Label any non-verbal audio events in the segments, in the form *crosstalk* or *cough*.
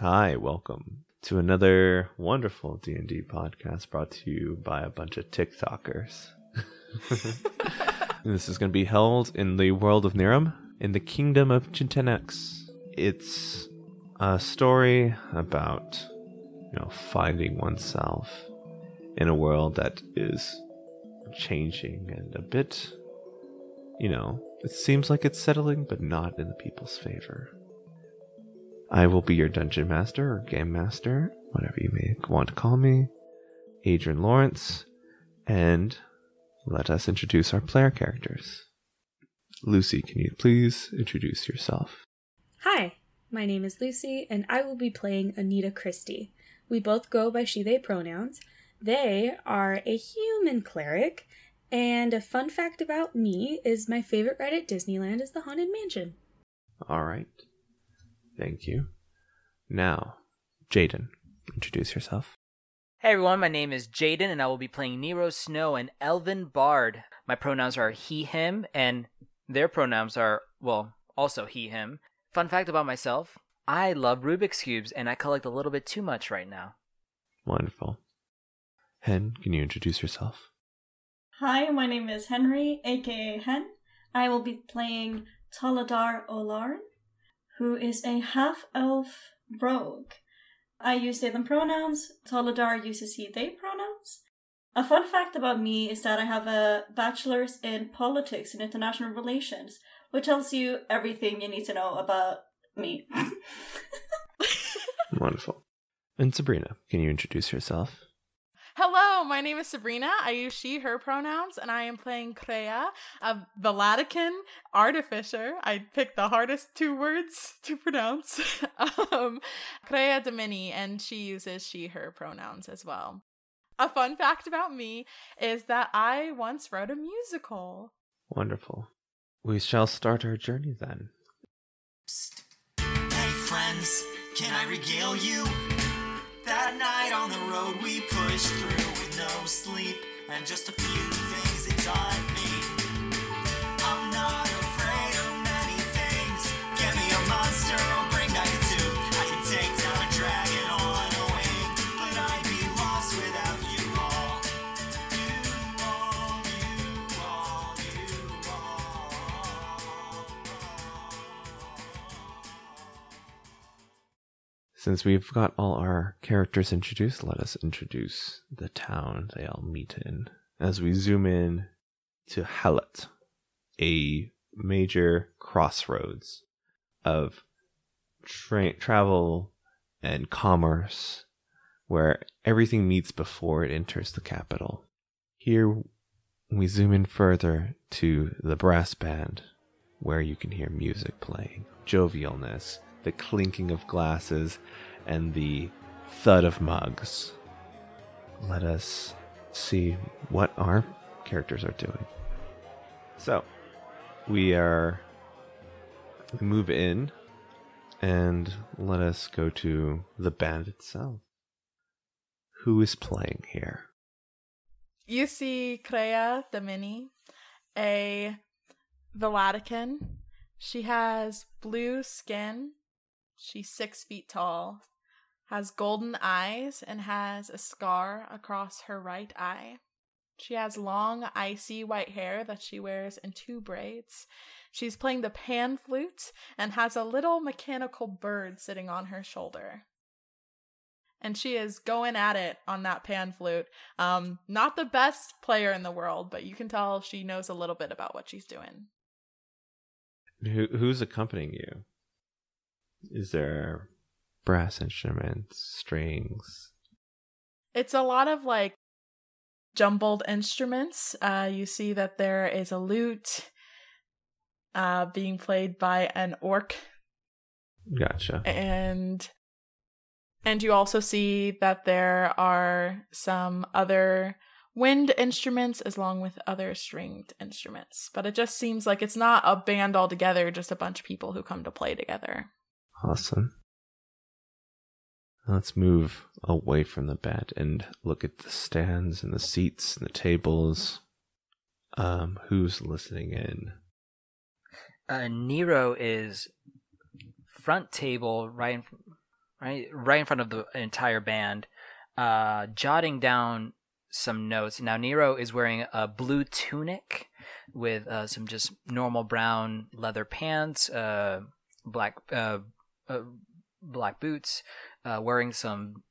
Hi, welcome to another wonderful D&D podcast brought to you by a bunch of TikTokers. *laughs* this is going to be held in the world of Niram, in the kingdom of Chintenex. It's a story about, you know, finding oneself in a world that is changing and a bit, you know, it seems like it's settling, but not in the people's favor. I will be your dungeon master or game master, whatever you may want to call me, Adrian Lawrence, and let us introduce our player characters. Lucy, can you please introduce yourself? Hi, my name is Lucy, and I will be playing Anita Christie. We both go by she, they pronouns. They are a human cleric, and a fun fact about me is my favorite ride at Disneyland is the Haunted Mansion. All right. Thank you. Now, Jayden, introduce yourself. Hey everyone, my name is Jayden and I will be playing Niro Snow, and Elvin bard. My pronouns are he, him, and their pronouns are, well, also he, him. Fun fact about myself I love Rubik's Cubes and I collect a little bit too much right now. Wonderful. Hen, can you introduce yourself? Hi, my name is Henry, aka Hen. I will be playing Toladar Olarn, who is a half elf rogue. I use they them pronouns. Toladar uses he they pronouns. A fun fact about me is that I have a bachelor's in politics and international relations, which tells you everything you need to know about me. *laughs* Wonderful. And Sabrina, can you introduce yourself? Hello, my name is Sabrina. I use she, her pronouns, and I am playing Crea, a Velatican artificer. I picked the hardest two words *laughs* to pronounce. *laughs* um, Crea Domini, and she uses she, her pronouns as well. A fun fact about me is that I once wrote a musical. Wonderful. We shall start our journey then. Psst. Hey friends, can I regale you? That night on the road we pushed through with no sleep and just a few things inside me. Since we've got all our characters introduced, let us introduce the town they all meet in. As we zoom in to Hallet, a major crossroads of tra- travel and commerce, where everything meets before it enters the capital. Here we zoom in further to the brass band, where you can hear music playing, jovialness, the clinking of glasses, and the thud of mugs. Let us see what our characters are doing. So, we are. We move in, and let us go to the band itself. Who is playing here? You see Crea mini, a Velatican. She has blue skin. She's six feet tall, has golden eyes, and has a scar across her right eye. She has long, icy white hair that she wears in two braids. She's playing the pan flute and has a little mechanical bird sitting on her shoulder. And she is going at it on that pan flute. Um, not the best player in the world, but you can tell she knows a little bit about what she's doing. Who, who's accompanying you? Is there brass instruments, strings? It's a lot of like jumbled instruments. Uh, you see that there is a lute uh, being played by an orc, Gotcha. and and you also see that there are some other wind instruments as long with other stringed instruments. But it just seems like it's not a band altogether, just a bunch of people who come to play together. Awesome. Let's move away from the bed and look at the stands and the seats and the tables. Um, who's listening in? Uh, Niro is front table, right in, right, right in front of the entire band, uh, jotting down some notes. Now Niro is wearing a blue tunic with uh, some just normal brown leather pants, uh, black uh, black boots, uh, wearing some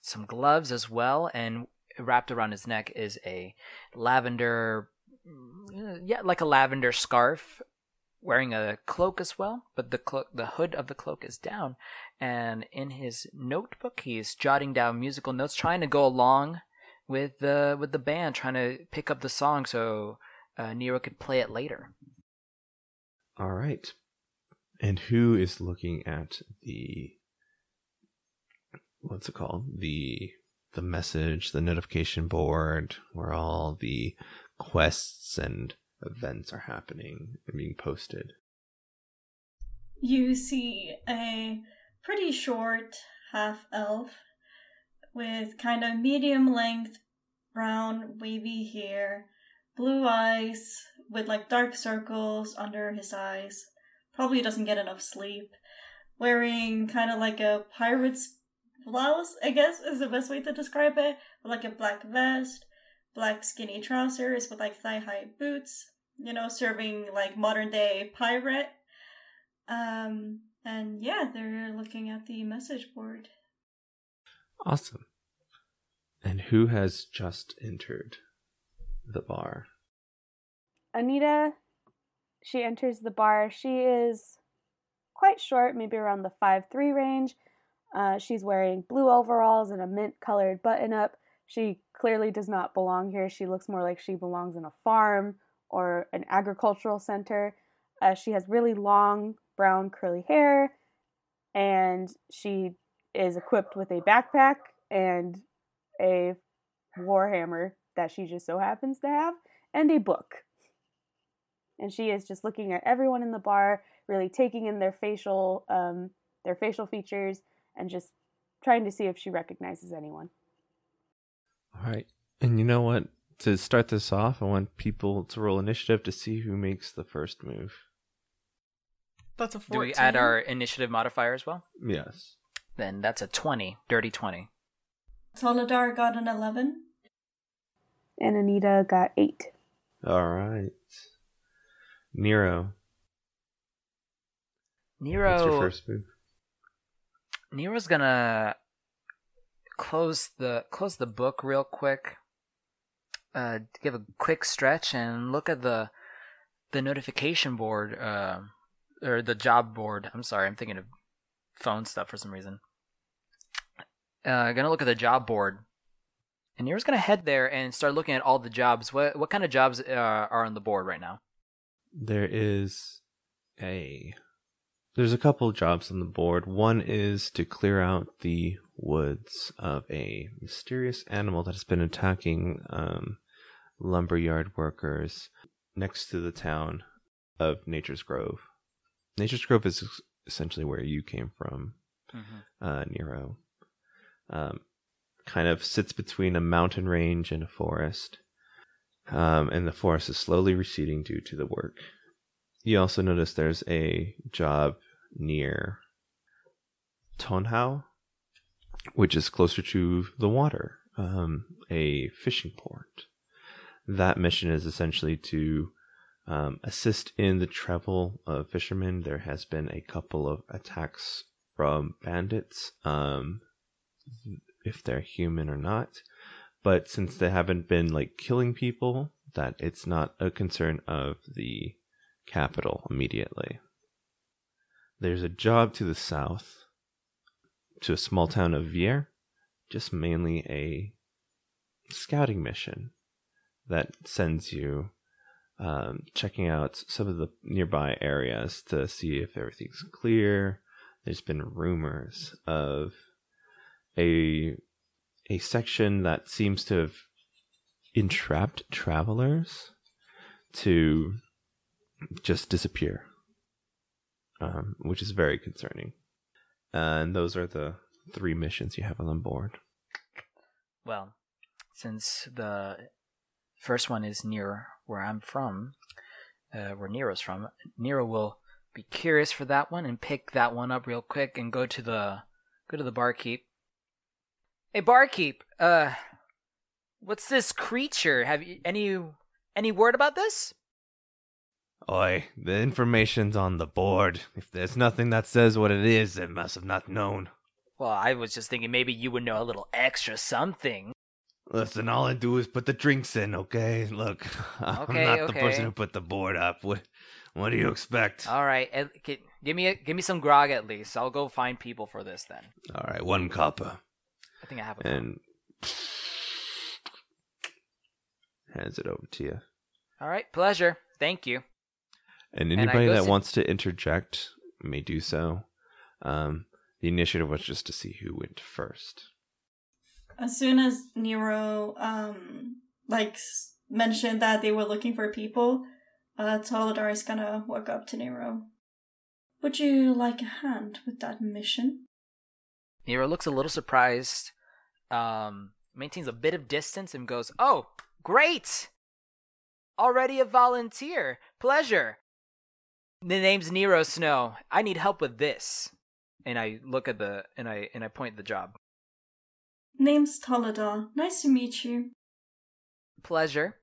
some gloves as well, and wrapped around his neck is a lavender, mm, yeah, like a lavender scarf. Wearing a cloak as well, but the clo- the hood of the cloak is down, and in his notebook he's jotting down musical notes, trying to go along with the with the band, trying to pick up the song so uh, Niro could play it later. All right. And who is looking at the what's it called? The the message, the notification board where all the quests and events are happening and being posted. You see a pretty short half elf with kind of medium length brown wavy hair, blue eyes with like dark circles under his eyes. Probably doesn't get enough sleep. Wearing kind of like a pirate's blouse, I guess is the best way to describe it. With like a black vest, black skinny trousers with like thigh high boots, you know, serving like modern day pirate. Um, and yeah, they're looking at the message board. Awesome. And who has just entered the bar? Anita, she enters the bar. She is quite short, maybe around the five three range. Uh, she's wearing blue overalls and a mint colored button up. She clearly does not belong here. She looks more like she belongs in a farm or an agricultural center. Uh, she has really long brown curly hair and she is equipped with a backpack and a warhammer that she just so happens to have and a book. And she is just looking at everyone in the bar, really taking in their facial um, their facial features and just trying to see if she recognizes anyone. All right. And you know what? To start this off, I want people to roll initiative to see who makes the first move. That's a 14. Do we add our initiative modifier as well? Yes. Then that's a twenty, dirty twenty. Toladar got an 11. And Anita got eight. All right. Niro, Niro. what's your first move? Niro's gonna close the close the book real quick. Uh, give a quick stretch and look at the the notification board, uh, or the job board. I'm sorry, I'm thinking of phone stuff for some reason. Uh, gonna look at the job board, and Niro's gonna head there and start looking at all the jobs. What what kind of jobs uh, are on the board right now? There is a there's a couple of jobs on the board. One is to clear out the woods of a mysterious animal that has been attacking um, lumberyard workers next to the town of Nature's Grove. Nature's Grove is essentially where you came from, uh, Niro. Um, kind of sits between a mountain range and a forest. Um, and the forest is slowly receding due to the work. You also notice there's a job near Tonhau, which is closer to the water, um, a fishing port. That mission is essentially to um, assist in the travel of fishermen. There has been a couple of attacks from bandits, um, if they're human or not. But since they haven't been like killing people, that it's not a concern of the capital immediately. There's a job to the south, to a small town of Vier, just mainly a scouting mission that sends you um, checking out some of the nearby areas to see if everything's clear. There's been rumors of a a section that seems to have entrapped travelers to just disappear, um, which is very concerning. And those are the three missions you have on board. Well, since the first one is near where I'm from, uh, where Niro's from, Niro will be curious for that one and pick that one up real quick and go to the Go to the barkeep. Hey, barkeep. Uh, what's this creature? Have you any any word about this? Oi, the information's on the board. If there's nothing that says what it is, it must have not known. Well, I was just thinking maybe you would know a little extra something. Listen, all I do is put the drinks in, okay? Look, *laughs* I'm Okay, not the okay. person who put the board up. What, what do you expect? All right, eh, gi- give me a, give me some grog at least. I'll go find people for this then. All right, one copper. I think I have a. And hands it over to you. All right, pleasure. Thank you. And And anybody go that sit- wants to interject may do so. Um, the initiative was just to see who went first. As soon as Niro um like mentioned that they were looking for people, uh Toladar is gonna walk up to Niro. Would you like a hand with that mission? Niro looks a little surprised, um, maintains a bit of distance, and goes, "Oh, great! Already a volunteer. Pleasure. The name's Niro Snow. I need help with this." And I look at the and I and I point the job. Name's Toladar. Nice to meet you. Pleasure.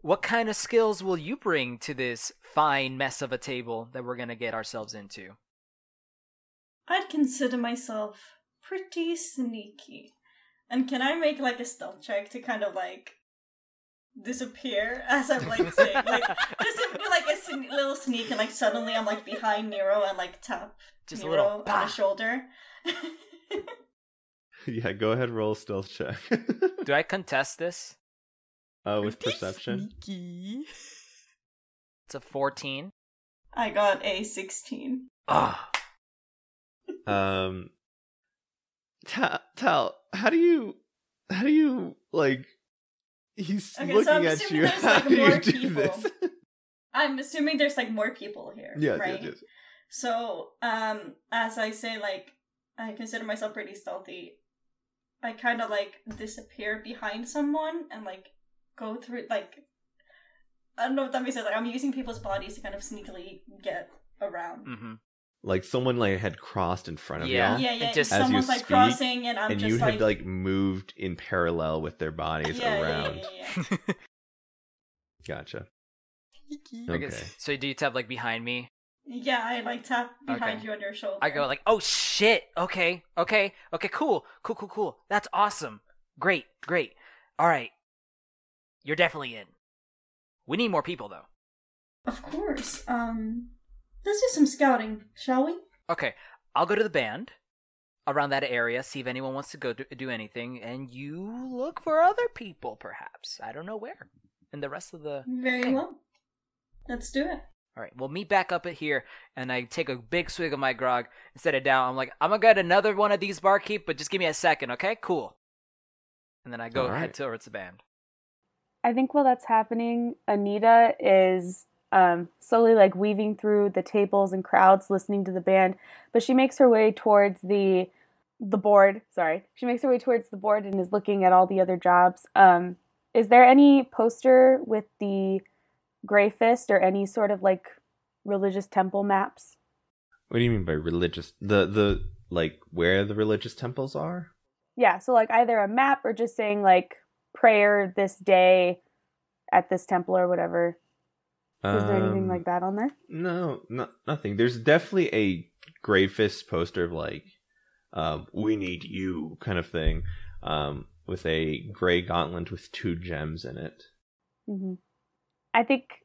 What kind of skills will you bring to this fine mess of a table that we're gonna get ourselves into? I'd consider myself pretty sneaky. And can I make like a stealth check to kind of like disappear *laughs* as I'm like saying like just to do like a sne- little sneak and like suddenly I'm like behind Niro and like tap Just a Niro little on the shoulder. *laughs* yeah, go ahead, roll a stealth check. Do I contest this? uh, with Pretty perception. Sneaky. It's a fourteen. I got a 16. Ah. Um, Tal, Tal, how do you, how do you like? He's Okay, so looking I'm at assuming you. there's, *laughs* How like, do you more do people. this? I'm assuming there's like more people here, yeah, right? yes, yes. So, um, as I say, like, I consider myself pretty stealthy. I kind of like disappear behind someone and like go through, like, I don't know if that makes sense. Like, I'm using people's bodies to kind of sneakily get around. Mm-hmm. Like someone like had crossed in front of Yeah. y'all, Yeah, yeah. It just- As you someone's like speak, crossing, and I'm and just you like, had like moved in parallel with their bodies yeah, yeah, around. yeah, yeah, yeah. *laughs* Gotcha. Okay. guess, so do you tap like behind me? Yeah, I like tap behind Okay. you on your shoulder. I go like, oh shit. Okay, okay, okay. Cool, cool, cool, cool. That's awesome. Great, great. All right, you're definitely in. We need more people though. Of course. Um, let's do some scouting, shall we? Okay, I'll go to the band around that area, see if anyone wants to go do, do anything, and you look for other people, perhaps. I don't know where. And the rest of the. Very Okay. well. Let's do it. All right, we'll meet back up at here, and I take a big swig of my grog and set it down. I'm like, I'm gonna get another one of these barkeep, but just give me a second, okay? Cool. And then I go All right. head towards the band. I think while that's happening, Anita is um, slowly like weaving through the tables and crowds, listening to the band. But she makes her way towards the the board. Sorry, she makes her way towards the board and is looking at all the other jobs. Um, is there any poster with the Gray Fist or any sort of like religious temple maps? What do you mean by religious? The the like where the religious temples are? Yeah, so like either a map or just saying like prayer this day at this temple or whatever. Is there anything Um, like that on there? No, not nothing. There's definitely a Grey Fist poster of like, um, "We need you" kind of thing, um, with a gray gauntlet with two gems in it. hmm I think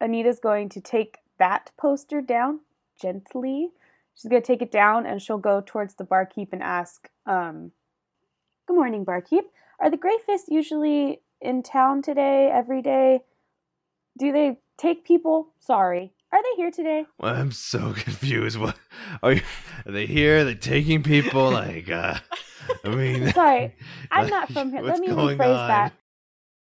Anita's going to take that poster down gently. She's going to take it down and she'll go towards the barkeep and ask, um, Good morning, barkeep. Are the Grey Fists usually in town today, every day? Do they take people? Sorry. Are they here today? Well, I'm so *laughs* confused. What are, you, are they here? Are they taking people? *laughs* Like, uh, I mean, Sorry, *laughs* I'm not from here. Let me rephrase on? that.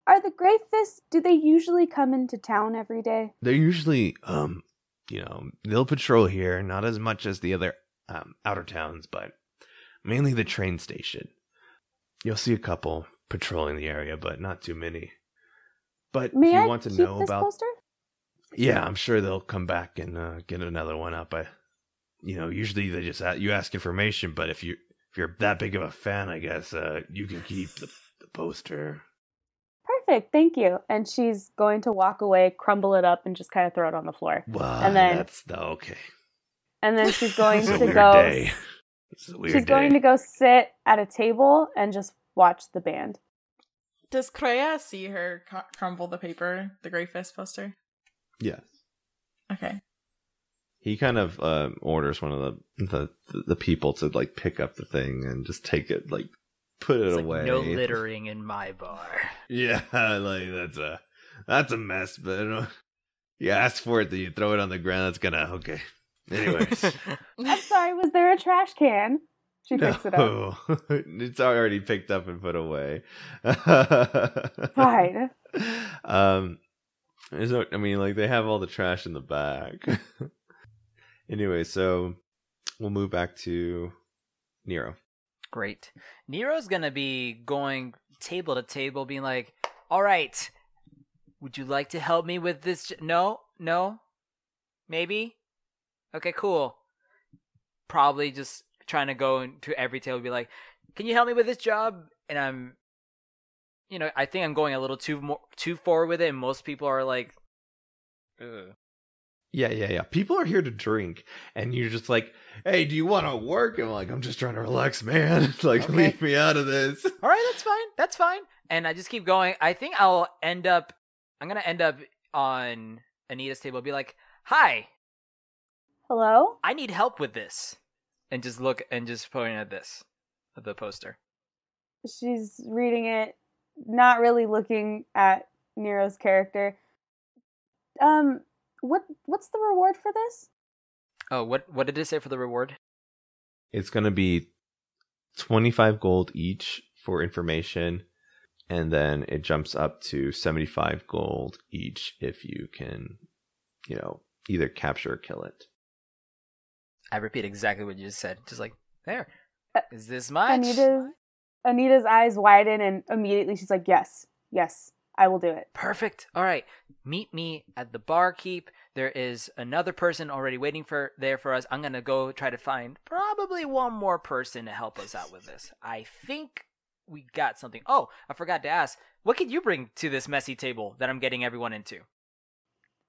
Are the Grey Fists, do they usually come into town every day? They're usually, um, you know, they'll patrol here, not as much as the other um, outer towns, but mainly the train station. You'll see a couple patrolling the area, but not too many. But May if you I want to know about, poster? Yeah, I'm sure they'll come back and uh, get another one up. I you know, usually they just a- you ask information, but if you if you're that big of a fan, I guess uh, you can keep the, the poster. Perfect, thank you. And she's going to walk away, crumble it up, and just kind of throw it on the floor. Wow, And then- that's the, okay. And then she's *laughs* going This is a to weird go. day. This is a weird She's going to go sit at a table and just watch the band. Does Crea see her cu- crumble the paper, the Grey Fist poster? Yes. Okay. He kind of uh, orders one of the, the the people to like pick up the thing and just take it, like put it It's like, away. no littering in my bar. Yeah, *laughs* like that's a that's a mess. But you, know, ask for it, then you throw it on the ground. That's gonna okay. Anyways, *laughs* I'm sorry, was there a trash can? She *laughs* picks it up. no, it's already picked up and put away. Fine. Um, there's no. I mean, like they have all the trash in the back. *laughs* anyway, so we'll move back to Niro. Great. Niro's gonna be going table to table, being like, "All right, would you like to help me with this? No, no, maybe. Okay, cool. Probably just trying to go into every table, be like, "Can you help me with this job?" And I'm, you know, I think I'm going a little too more too forward with it, and most people are like, Ugh. Yeah, yeah, yeah. People are here to drink, and you're just like, "Hey, do you want to work?" I'm like, "I'm just trying to relax, man. *laughs* like, Okay. leave me out of this." *laughs* all right, that's fine, that's fine. And I just keep going. I think I'll end up. I'm gonna end up on Anita's table. Be like, "Hi, Hello? I need help with this," and just look and just pointing at this, at the poster. She's reading it, not really looking at Niro's character. Um, what what's the reward for this? Oh, what what did it say for the reward? It's gonna be twenty five gold each for information, and then it jumps up to seventy five gold each if you can, you know, either capture or kill it. I repeat exactly what you just said. Just like there. Uh, this much? Anita's Anita's eyes widen and immediately she's like, "Yes, yes, I will do it." Perfect. All right. Meet me at the barkeep. There is another person already waiting for there for us. I'm gonna go try to find probably one more person to help us out with this. I think we got something. Oh, I forgot to ask. What could you bring to this messy table that I'm getting everyone into?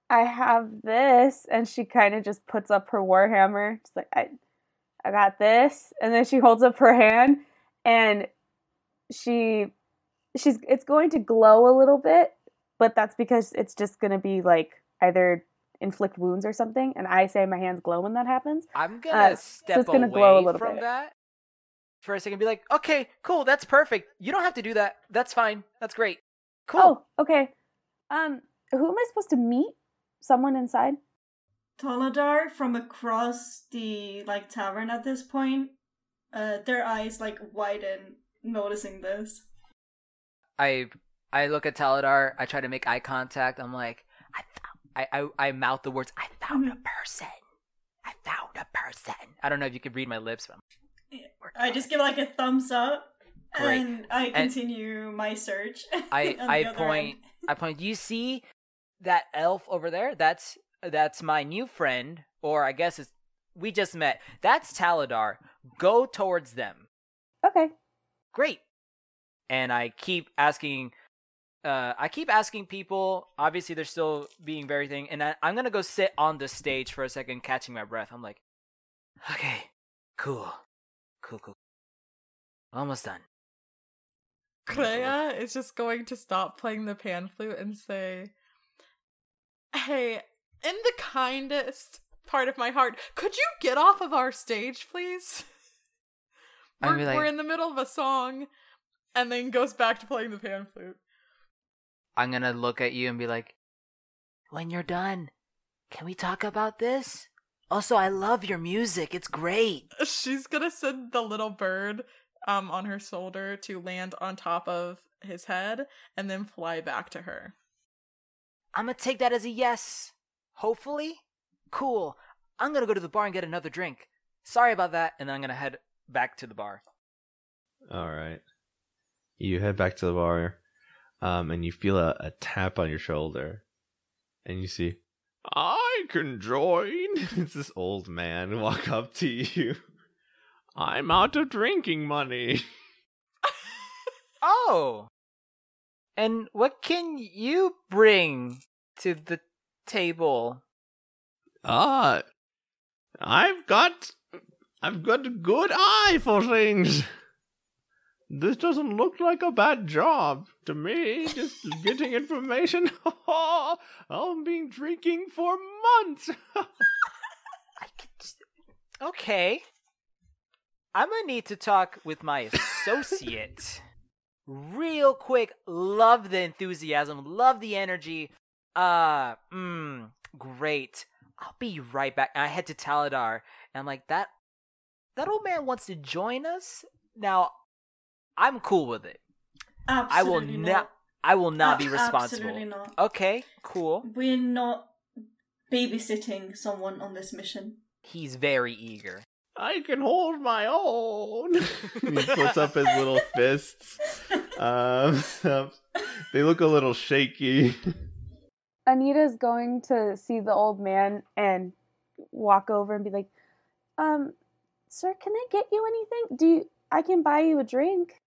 I have this, and she kind of just puts up her warhammer. She's like, "I, I got this," and then she holds up her hand, and she, she's, it's going to glow a little bit, but that's because it's just going to be like either inflict wounds or something. And I say my hands glow when that happens. I'm gonna Uh, so step it's gonna away glow a little from bit. that for a second. Be like, okay, cool, that's perfect. You don't have to do that. That's fine. That's great. Cool. Oh, okay. Um, who am I supposed to meet? Someone inside? Toladar from across the like tavern at this point, uh, their eyes like widen, noticing this. I I look at Toladar. I try to make eye contact. I'm like, I found, I, I I mouth the words. I found a person. I found a person. I don't know if you can read my lips, but I'm Yeah. I just it. give like a thumbs up, Great. and I And- continue my search. *laughs* I I point. I point. You see that elf over there? That's that's my new friend, or I guess it's we just met. That's Toladar. Go towards them. Okay. Great. And i keep asking uh i keep asking people obviously they're still being very thing and I, i'm gonna go sit on the stage for a second catching my breath. I'm like okay cool cool cool almost done. Crea is just going to stop playing the pan flute and say, Hey, in the kindest part of my heart, could you get off of our stage, please? *laughs* We're, like- we're in the middle of a song, and then goes back to playing the pan flute. i'm gonna look at you and be like when you're done can we talk about this? Also i love your music. It's great. She's gonna send the little bird um on her shoulder to land on top of his head and then fly back to her. i'm gonna take that as a yes. Hopefully. Cool. I'm gonna go to the bar and get another drink. Sorry about that. And then i'm gonna head back to the bar All right. You head back to the bar, um, and you feel a, a tap on your shoulder, and you see, I can join. *laughs* It's this old man walk up to you. I'm out of drinking money. *laughs* Oh. And what can you bring to the table? Ah, I've got, I've got a good eye for things. This doesn't look like a bad job to me. Just getting information. *laughs* I've been drinking for months. *laughs* Okay. I'm gonna need to talk with my associate. Real quick. Love the enthusiasm. Love the energy. Uh, mm, great. I'll be right back. And I head to Toladar, and I'm like, that, that old man wants to join us. Now, I'm cool with it. I will Absolutely not. I will not be responsible. Absolutely not. Okay, cool. We're not babysitting someone on this mission. He's very eager. I can hold my own. *laughs* he puts up his little fists. *laughs* Um, *laughs* they look a little shaky. Anita's going to see the old man and walk over and be like, "Um, sir, can I get you anything? Do you? I can buy you a drink."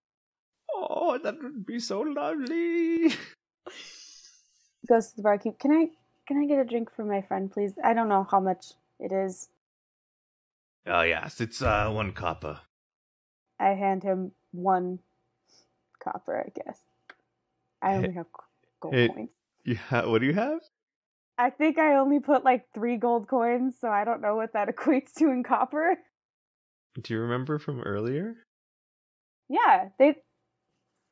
Oh, that would be so lovely. *laughs* Goes to the barkeep. Can I? Can I get a drink for my friend, please? I don't know how much it is. Oh yes, it's uh one copper. I hand him one copper, I guess. I only have gold Hey. coins. Ha- what do you have? I think I only put like three gold coins, so I don't know what that *laughs* equates to in copper. Do you remember from earlier? Yeah, they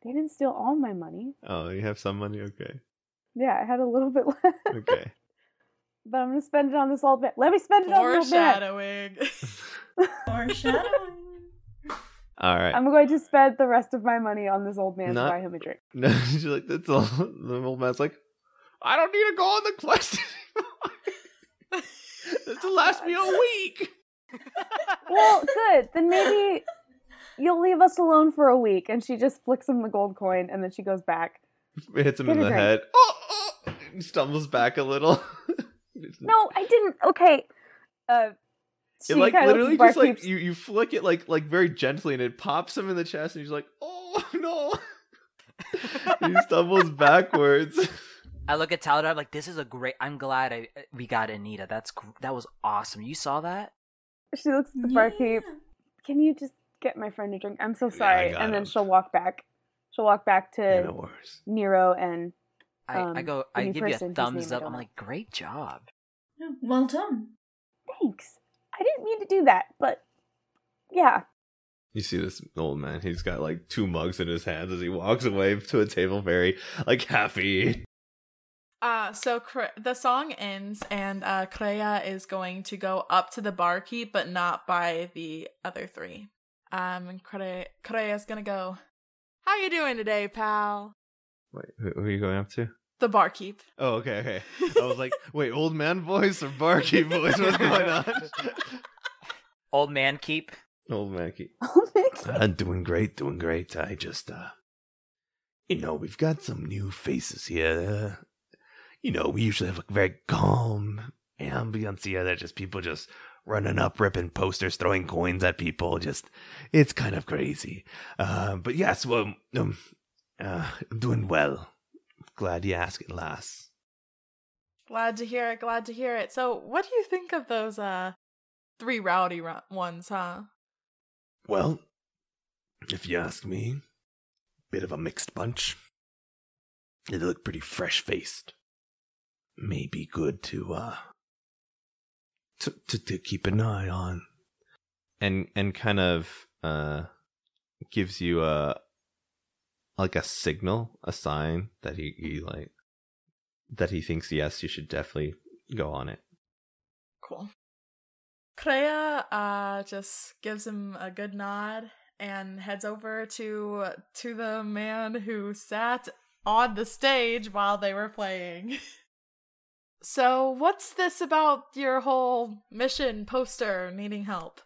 they didn't steal all my money. Oh, you have some money. Okay, Yeah, I had a little bit *laughs* left. okay. but I'm gonna spend it on this old man. Let me spend it on the old man. Foreshadowing. *laughs* Foreshadowing. All right. I'm going to spend the rest of my money on this old man Not- to buy him a drink. *laughs* No, she's like, that's all. The old man's like, I don't need to go on the quest anymore. this will last me a week. Well, good. Then maybe you'll leave us alone for a week. And she just flicks him the gold coin, and then she goes back. It hits him Get in the drink. head. Oh, oh. Stumbles back a little. *laughs* No, I didn't. Okay. Uh, she It like kinda literally at the just like barkeep. you, you flick it like like very gently and it pops him in the chest and he's like, oh *laughs* no. *laughs* he stumbles backwards. I look at Toladar I'm like, this is a great. I'm glad I we got Anita. That's gr- that was awesome. You saw that? She looks at the barkeep. Can you just get my friend a drink? I'm so sorry. got and then him. she'll walk back. She'll walk back to Yeah, no. Niro and I, I Um, go. I new give you a thumbs up. don't I'm like, great job. Yeah, Well done. thanks. I didn't mean to do that, but yeah. You see this old man, he's got like two mugs in his hands as he walks away to a table very like happy. Uh, so Cre- the song ends, and uh, Crea is going to go up to the barkeep, but not by the other three. Um, and Cre- Crea's gonna go. How you doing today, pal? Wait, who who are you going up to? The barkeep. Oh, okay, okay. *laughs* I was like, wait, old man voice or barkeep voice? What's going on? *laughs* Old man keep. old Mackie. Oh, Mickey. I'm doing great, doing great. I just, uh, you know, we've got some new faces here. You know, we usually have a very calm ambience here. They're just people just running up, ripping posters, throwing coins at people. Just, it's kind of crazy. Uh, but yes, well, um, uh, doing well. Glad you asked it, lass. Glad to hear it. Glad to hear it. So, what do you think of those uh three rowdy ro- ones, huh? Well, if you ask me, bit of a mixed bunch. They look pretty fresh faced. Maybe good to uh to, to to keep an eye on. And and kind of uh gives you a like a signal, a sign that he, he like that he thinks yes, you should definitely go on it. Cool. Crea uh just gives him a good nod and heads over to to the man who sat on the stage while they were playing. *laughs* so, what's this about your whole mission poster needing help?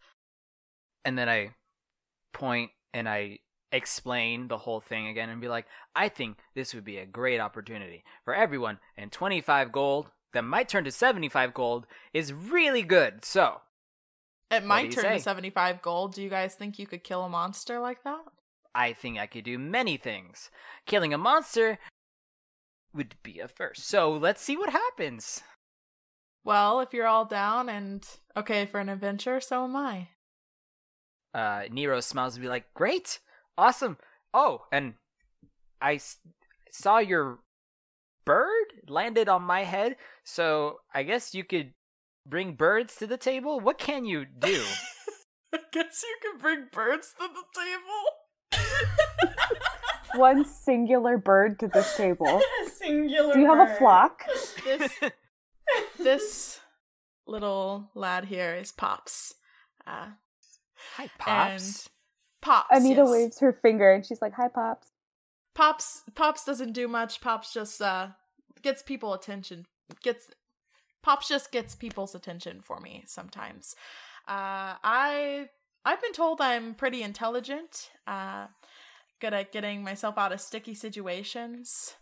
And then I point and I explain the whole thing again and be like, I think this would be a great opportunity for everyone, and 25 gold that might turn to 75 gold is really good. So, It might turn say? to 75 gold. Do you guys think you could kill a monster like that? I think I could do many things. Killing a monster would be a first. So, let's see what happens. Well, if you're all down and okay for an adventure, so am I. Uh, Niro smiles and be like, "Great, awesome. Oh, and I s- saw your bird landed on my head, so I guess you could bring birds to the table. What can you do?" *laughs* I guess you can bring birds to the table. *laughs* One singular bird to this table. *laughs* Singular. Do you have a flock? This *laughs* this little lad here is Pops. Uh, Hi, pops. Pops. Anita yes. waves her finger and she's like, "Hi, pops." Pops Pops doesn't do much. Pops just uh gets people attention. Gets Pops just gets people's attention for me sometimes. Uh I I've been told I'm pretty intelligent. Uh good at getting myself out of sticky situations.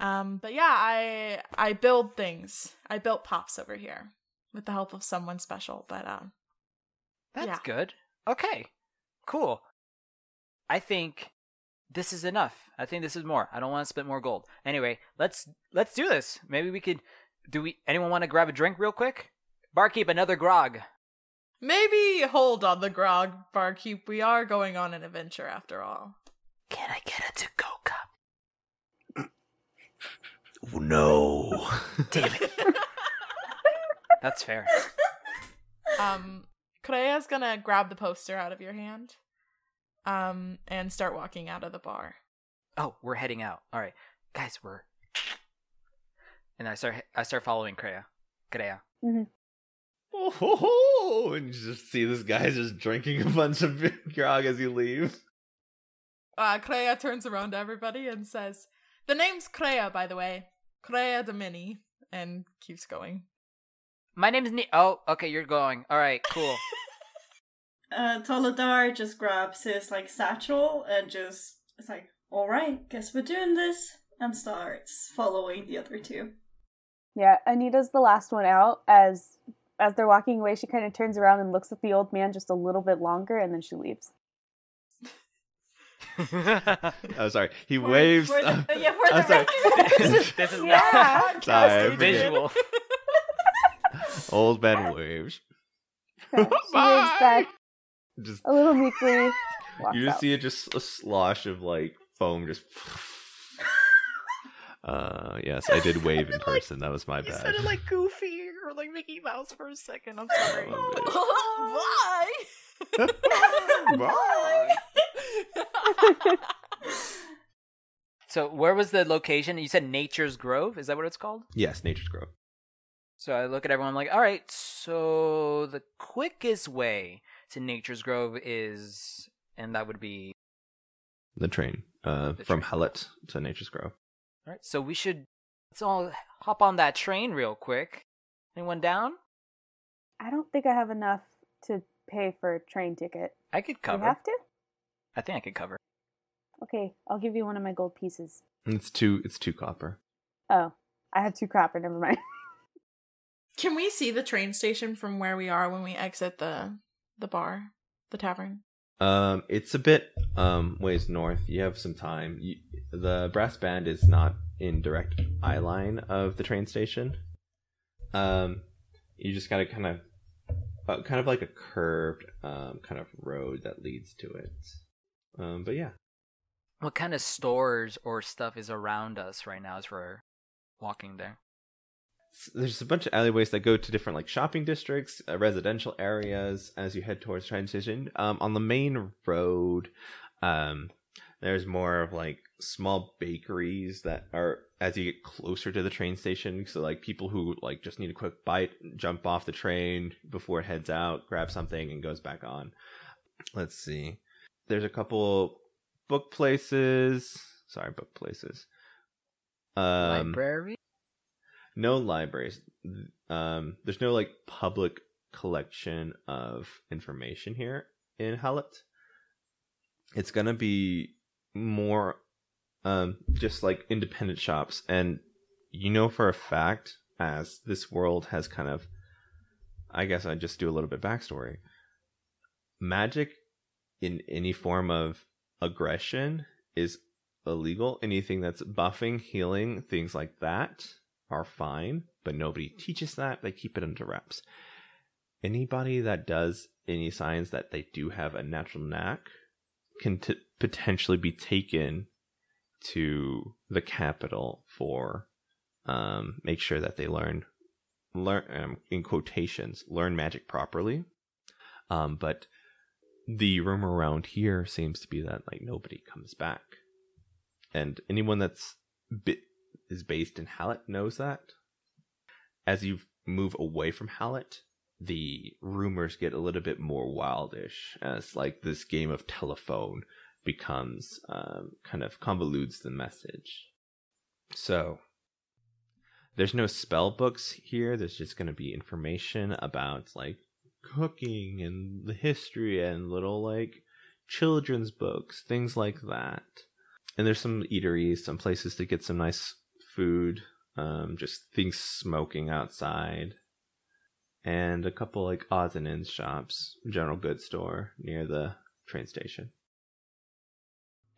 Um but yeah, I I build things. I built Pops over here with the help of someone special, but um That's yeah. good. Okay, cool. I think this is enough. I think this is more. I don't want to spend more gold. Anyway, let's let's do this. Maybe we could. Do we? Anyone want to grab a drink real quick? Barkeep, another grog. maybe hold on the grog, barkeep. We are going on an adventure after all. Can I get a to-go cup? no. Damn it. *laughs* That's fair. Um, Crea's gonna grab the poster out of your hand, um, and start walking out of the bar. Oh, we're heading out. All right, guys, we're. And I start. I start following Crea. Crea. Oh, ho, ho. and you just see this guy just drinking a bunch of grog as he leave. Uh, Crea turns around to everybody and says, "The name's Crea, by the way, Crea Domini," and keeps going. My name is. Ne- oh, okay, you're going. All right, cool. *laughs* Uh, Toladar just grabs his like satchel and just it's like, all right, guess we're doing this, and starts following the other two. Yeah, Anita's the last one out. As as they're walking away, she kind of turns around and looks at the old man just a little bit longer, and then she leaves. *laughs* Oh, sorry. He For- waves. for the- uh, yeah, for I'm the sorry. *laughs* this is Yeah. not *laughs* Sorry, visual. Old man waves. Yeah, she waves back Just a little meekly. You just out. see it just a slosh of like foam just. Uh yes, I did wave in person. That was my You bad. sounded like Goofy or like Mickey Mouse for a second. I'm sorry. Oh, Bye. Bye. So, where was the location? You said Nature's Grove. Is that what it's called? Yes, Nature's Grove. So I look at everyone I'm like, all right, so the quickest way to Nature's Grove is, and that would be, The train. Uh, The from train. Hallet to Nature's Grove. all right, so we should, let's all hop on that train real quick. Anyone down? I don't think I have enough to pay for a train ticket. I could Do cover. you have to? I think I could cover. Okay, I'll give you one of my gold pieces. It's two. It's two copper. Oh, I have two copper. Never mind. *laughs* Can we see the train station from where we are when we exit the the bar, the tavern? Um, it's a bit um ways north. You have some time. You, the brass band is not in direct eye line of the train station. Um, you just gotta kind of, uh, kind of like a curved um kind of road that leads to it. Um, but yeah, What kind of stores or stuff is around us right now as we're walking there? There's a bunch of alleyways that go to different like shopping districts, uh, residential areas as you head towards train station. Um, on the main road, um, there's more of like small bakeries that are as you get closer to the train station. So like people who like just need a quick bite, jump off the train before it heads out, grab something and goes back on. Let's see. There's a couple book places. Sorry, book places. Um, Library? no libraries um there's no like public collection of information here in Hallet. It's gonna be more um just like independent shops and you know for a fact as this world has kind of I guess I just do a little bit backstory. Magic in any form of aggression is illegal. Anything that's buffing, healing, things like that are fine, but nobody teaches that. They keep it under wraps. Anybody that does any signs that they do have a natural knack can t- potentially be taken to the capital for um, make sure that they learn learn um, in quotations learn magic properly um, but the rumor around here seems to be that like nobody comes back. And anyone that's bi- is based in Hallet knows that. As you move away from Hallet the rumors get a little bit more wildish as like this game of telephone becomes um, kind of convolutes the message. So there's no spell books here. There's just going to be information about like cooking and the history and little like children's books, things like that. And there's some eateries, some places to get some nice food, um, just things smoking outside, and a couple like odds and ends shops, general goods store near the train station.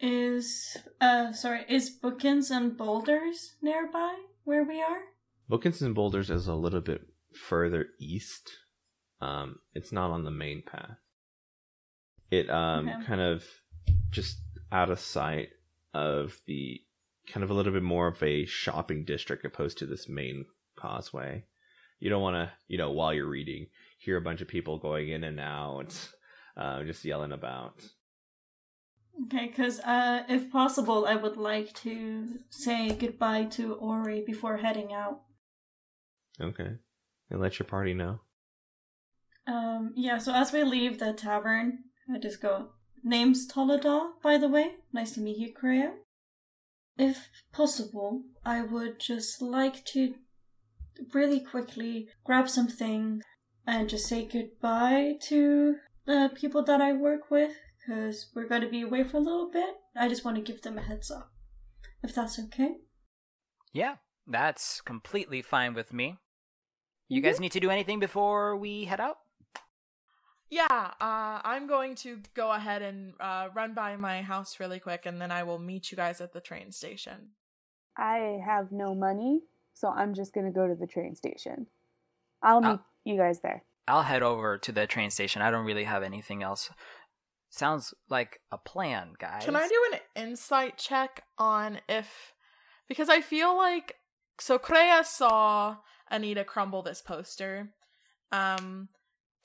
Is uh sorry, is Bookins and Boulders nearby where we are? Bookins and Boulders is a little bit further east. Um, it's not on the main path. It um Okay. kind of just out of sight of the kind of a little bit more of a shopping district opposed to this main causeway. You don't want to, you know, while you're reading, hear a bunch of people going in and out, uh, just yelling about. Okay, because uh, if possible, I would like to say goodbye to Ori before heading out. Okay, and let your party know. Um, yeah, so as we leave the tavern, I just go, Name's Toladar, by the way. Nice to meet you, Crea. If possible, I would just like to really quickly grab something and just say goodbye to the people that I work with, because we're going to be away for a little bit. I just want to give them a heads up, if that's okay. Yeah, that's completely fine with me. You guys need to do anything before we head out? Yeah, uh, I'm going to go ahead and uh, run by my house really quick, and then I will meet you guys at the train station. I have no money, so I'm just gonna go to the train station. I'll meet Oh. you guys there. I'll head over to the train station. I don't really have anything else. Sounds like a plan, guys. Can I do an insight check on if because I feel like so Crea saw Anita crumble this poster, um,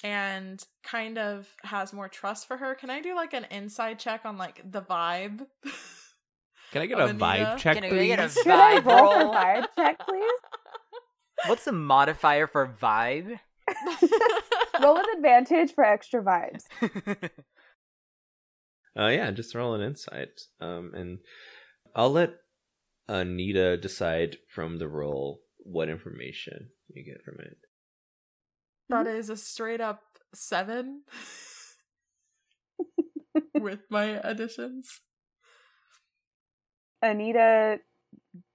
and kind of has more trust for her. Can I do like an inside check on like the vibe? *laughs* Can I get a Anita? vibe check, Can I please? get a Should I Vibe roll for roll. vibe check, please? *laughs* What's the modifier for vibe? *laughs* roll with advantage for extra vibes. Uh, yeah, just roll an insight. Um, and I'll let Anita decide from the roll what information you get from it. That is a straight up seven *laughs* with my additions. Anita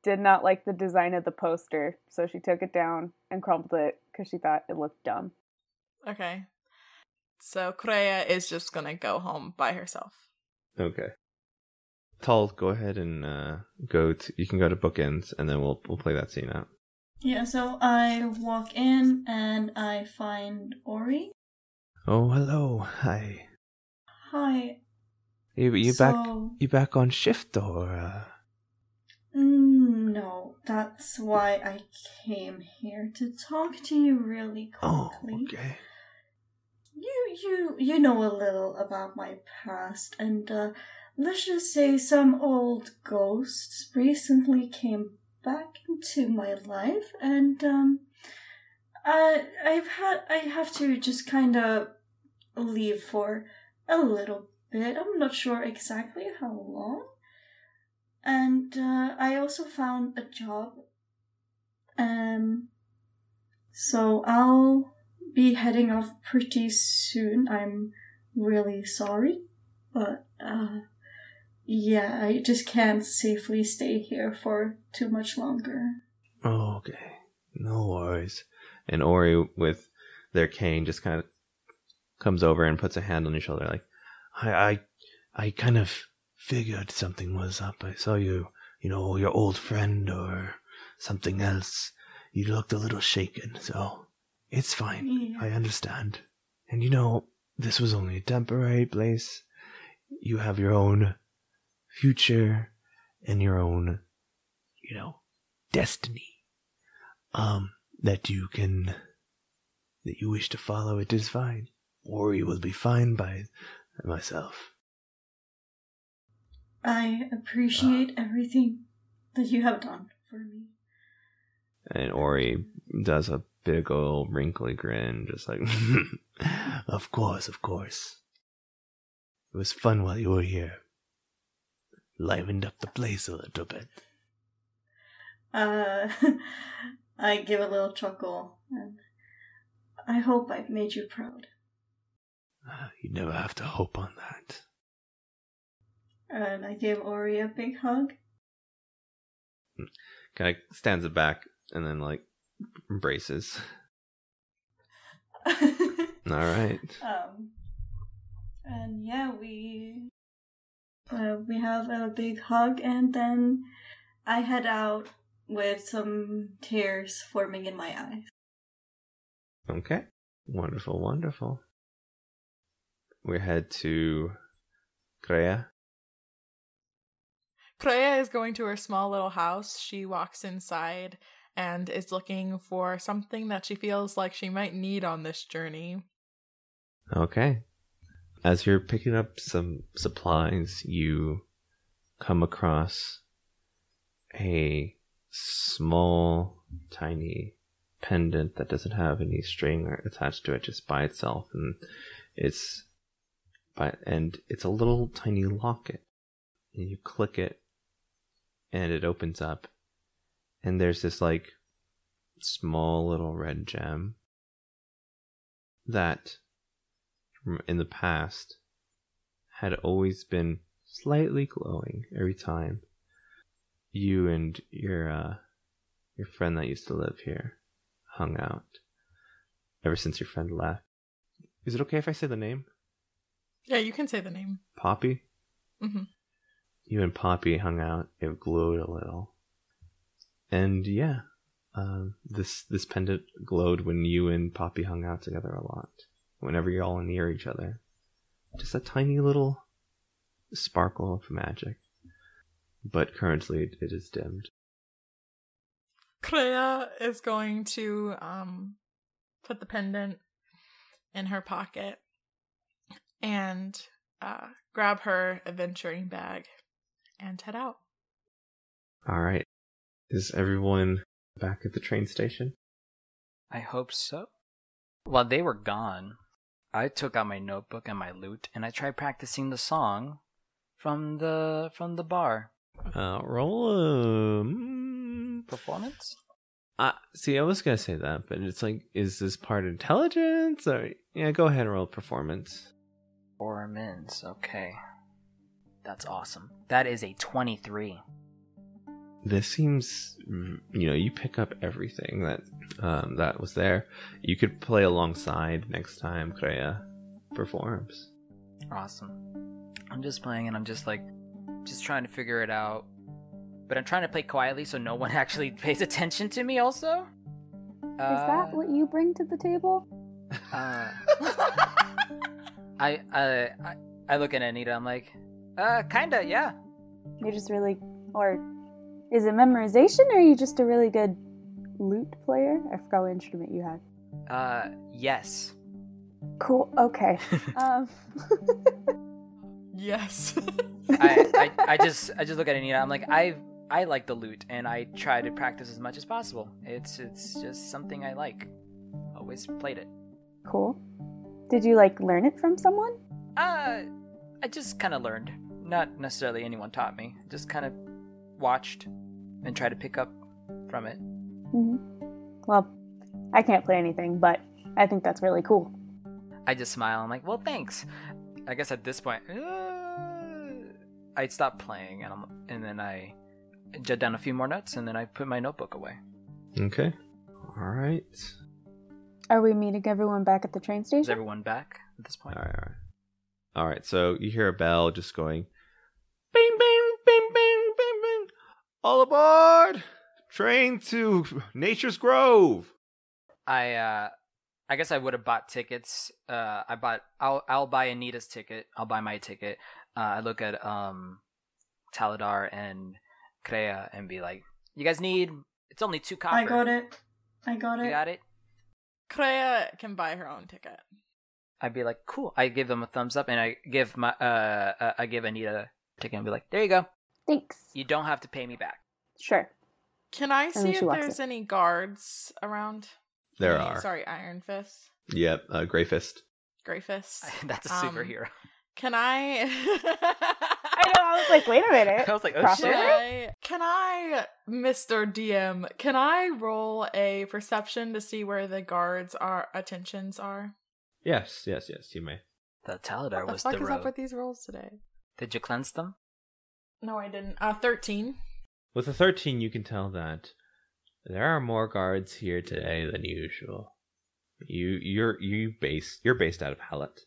did not like the design of the poster, so she took it down and crumpled it because she thought it looked dumb. Okay. So Crea is just gonna go home by herself. Okay. Tull, go ahead and uh, go to. You can go to bookends, and then we'll we'll play that scene out. Yeah, so I walk in and I find Ori. Oh, hello. Hi. Hi. You you back? So- You back on shift or? Uh... Mm, No, that's why I came here to talk to you really quickly. Oh, okay. You you you know a little about my past, and uh, let's just say some old ghosts recently came back into my life, and um, I I've had I have to just kind of leave for a little bit. I'm not sure exactly how long. And uh, I also found a job. Um, so I'll be heading off pretty soon. I'm really sorry, but uh, yeah, I just can't safely stay here for too much longer. Oh, okay. No worries. And Ori, with their cane, just kind of comes over and puts a hand on your shoulder, like, I, I, I kind of figured something was up. I saw you, you know, your old friend or something else. You looked a little shaken, so it's fine. Yeah. I understand. And you know, this was only a temporary place. You have your own future and your own, you know, destiny. Um, that you can, that you wish to follow. It is fine. Or you will be fine by myself. I appreciate everything that you have done for me. And Ori does a big old wrinkly grin, just like, *laughs* of course, of course. It was fun while you were here. Livened up the place a little bit. Uh, *laughs* I give a little chuckle, and I hope I've made you proud. Uh, You never have to hope on that. And I give Ori a big hug. Kind of stands it back and then like embraces. *laughs* All right. Um, and yeah, we uh, we have a big hug, and then I head out with some tears forming in my eyes. Okay. Wonderful, wonderful. We head to Crea. Crea is going to her small little house. She walks inside and is looking for something that she feels like she might need on this journey. Okay. As you're picking up some supplies, you come across a small, tiny pendant that doesn't have any string attached to it, just by itself, and it's by and it's a little tiny locket. And you click it, and it opens up, and there's this like small little red gem that from in the past had always been slightly glowing every time. You and your uh your friend that used to live here hung out ever since your friend left. Is it okay if i say the name? Yeah, you can say the name. poppy? Mm-hmm. you and poppy hung out. It glowed a little. And yeah um, this this pendant glowed when you and poppy hung out together a lot whenever you're all near each other. Just a tiny little sparkle of magic. But currently it, it is dimmed. Crea is going to um put the pendant in her pocket and uh, grab her adventuring bag and head out. Alright. Is everyone back at the train station? I hope so. While they were gone, I took out my notebook and my lute and I tried practicing the song from the from the bar Uh, roll a. mm, performance. Uh, see, I was gonna say that, but it's like, is this part intelligence? Or yeah, go ahead and roll performance. Mins. Okay, that's awesome. That is a twenty-three. This seems you know you pick up everything that um, that was there you could play alongside next time Crea performs Awesome. I'm just playing and I'm just like, just trying to figure it out. But I'm trying to play quietly so no one *laughs* actually pays attention to me. Also. Is that what you bring to the table? Uh, *laughs* I, uh, I I look at Anita. I'm like, uh, kinda, yeah. You're just really, or is it memorization, or are you just a really good lute player? I forgot what instrument you had. Uh, yes. Cool. Okay. *laughs* um, Yes. I, I *laughs* I just I just look at Anita. I'm like, I I like the lute and I try to practice as much as possible. It's it's just something I like. Always played it. cool. Did you like learn it from someone? Uh, I just kind of learned. Not necessarily anyone taught me. Just kind of watched and try to pick up from it. hmm Well, I can't play anything, but I think that's really cool. I just smile. I'm like, well, thanks. I guess at this point, uh, I'd stop playing, and I'm, and then I jot down a few more notes, and then I put my notebook away. okay All right. Are we meeting everyone back at the train station? Is everyone back at this point? All right. All right. All right. So you hear a bell just going, bing, bing, bing, bing, bing, bing. All aboard! Train to Nature's Grove. I uh I guess I would have bought tickets. Uh I bought I'll I'll buy Anita's ticket. I'll buy my ticket. Uh I look at um Toladar and Crea and be like, You guys need it's only two copper. I got it. I got You it. got it? Crea can buy her own ticket. I'd be like, Cool. I give them a thumbs up and I give my uh, uh I give Anita a ticket and be like, There you go. Thanks. You don't have to pay me back. Sure. Can I then see if there's in. any guards around? There Any- are. Sorry, Iron Fist, Yep. Uh, Grey Fist. Grey Fist. *laughs* That's a Um, superhero. Can I? *laughs* I know. I was like, wait a minute. *laughs* I was like, oh Proper? Can shit. I, can I, Mr. DM, can I roll a perception to see where the guards' are attentions are? Yes. Yes. Yes. You may. The Toladar What the was fuck the is up with these rolls today? Did you cleanse them? No, I didn't. Uh, thirteen. With a 13, you can tell that there are more guards here today than usual. You you're you base you're based out of Hallet,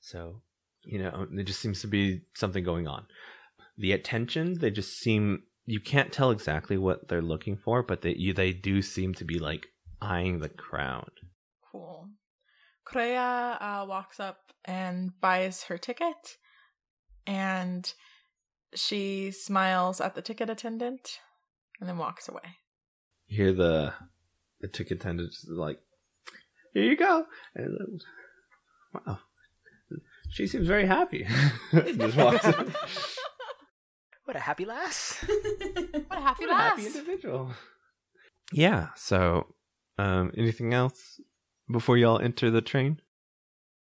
so you know there just seems to be something going on. The attention they just seem you can't tell exactly what they're looking for, but they you, they do seem to be like eyeing the crowd. Cool. Crea uh, walks up and buys her ticket, and she smiles at the ticket attendant, and then walks away. You hear the the ticket attendant like, "Here you go." And then, wow, she seems very happy. *laughs* just walks in. *laughs* What a happy lass. *laughs* What a happy What a happy individual. Yeah. So, um, anything else before y'all enter the train?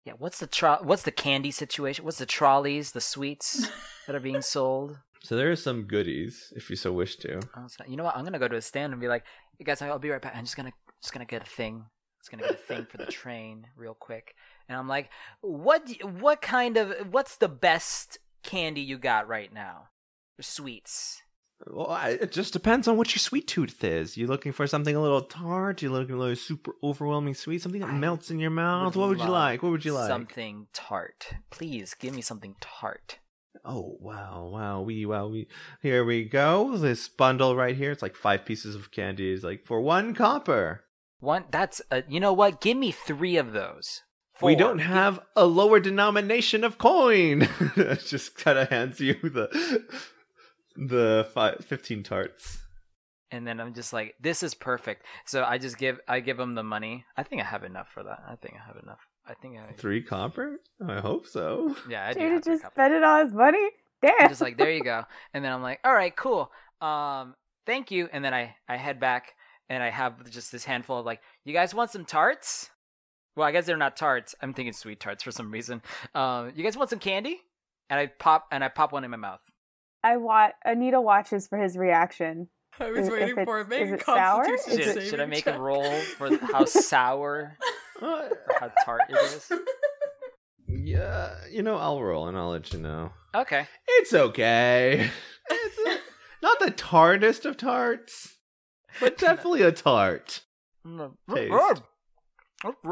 Yeah, what's the tro- what's the candy situation? What's the trolleys, the sweets that are being sold? *laughs* So there are some goodies, if you so wish to. Oh, you know what? I'm gonna go to a stand and be like, "You guys, I'll be right back. I'm just gonna just gonna get a thing. Just gonna get a thing for the *laughs* train real quick." And I'm like, "What? do- What kind of? What's the best candy you got right now? Or sweets? Well, I, it just depends on what your sweet tooth is. You're looking for something a little tart? You're looking for a little super overwhelming sweet? Something that I melts in your mouth? Would What would you like? What would you like? Something tart, please. Give me something tart. Oh wow, wow, we wow we here we go. This bundle right here, it's like five pieces of candy. Is like for one copper. One. That's a, you know what? Give me three of those. We don't have a lower denomination of coin. *laughs* Just kind of hands you the the five, 15 tarts. and then I'm just like, this is perfect. So I just give I give him the money. I think I have enough for that. I think I have enough. I think I Three copper? I hope so. yeah. I do Dude just copies. spent it on his money. I'm just like there you go. And then I'm like, all right, cool. Um, thank you. And then I I head back and I have just this handful of like, you guys want some tarts? Well, I guess they're not tarts. I'm thinking sweet tarts for some reason. Um, you guys want some candy? And I pop and I pop one in my mouth. I want Anita watches for his reaction. I was Is- if waiting it's- for it. Make is it sour? Is Should, it- should I make check. a roll for *laughs* how sour or how tart it is? Yeah, you know, I'll roll and I'll let you know. Okay. It's okay. It's a, not the tartest of tarts, but *laughs* definitely a tart. Taste.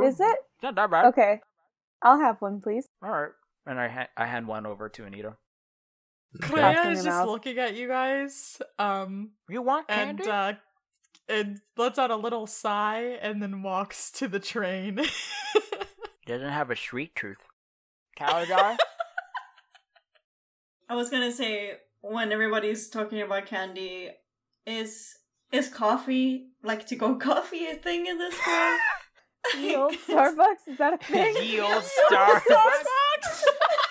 Is it? Not that bad. Okay. I'll have one, please. All right. And I ha- I hand one over to Anita. Crea is just out. looking at you guys, um, You want and candy? uh, and lets out a little sigh, and then walks to the train. *laughs* Doesn't have a sweet tooth. Caladar? *laughs* I was gonna say when everybody's talking about candy, is is coffee like to go *laughs* coffee a thing in this world? The old Starbucks? Is that a thing? Ye old Starbucks.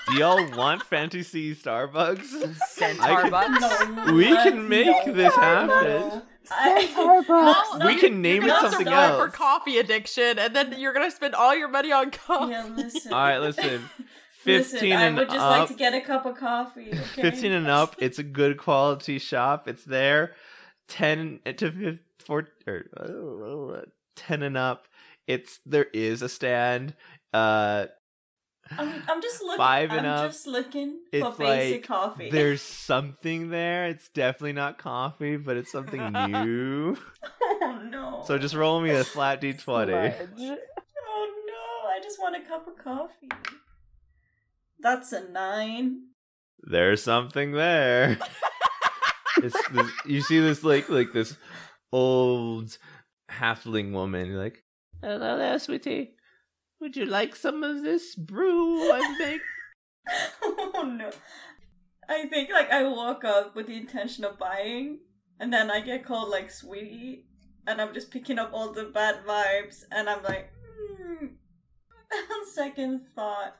Do y'all want fantasy Starbucks? Centarbucks? No, We can make No, this happen. Starbucks. We can name you're it gonna something have to for coffee addiction, and then you're gonna spend all your money on coffee. Yeah, listen. All right, listen. *laughs* Listen, 15 I and would just up. like to get a cup of coffee. Okay? 15 and up, it's a good quality shop. It's there. 10 to 15, four, or, uh, 10 and up, it's there is a stand. Uh I'm, I'm just looking. Five and I'm up, just looking it's for basic like coffee. *laughs* there's something there. It's definitely not coffee, but it's something *laughs* new. oh no. no. So just roll me a flat d20. Smudge. *laughs* Oh no, I just want a cup of coffee. That's a nine. There's something there. it's this, you see this like like this old halfling woman you're like hello there sweetie would you like some of this brew i make *laughs* oh no. I think like I walk up with the intention of buying, and then I get called like sweetie, and I'm just picking up all the bad vibes, and I'm like, hmm. *laughs* On second thought,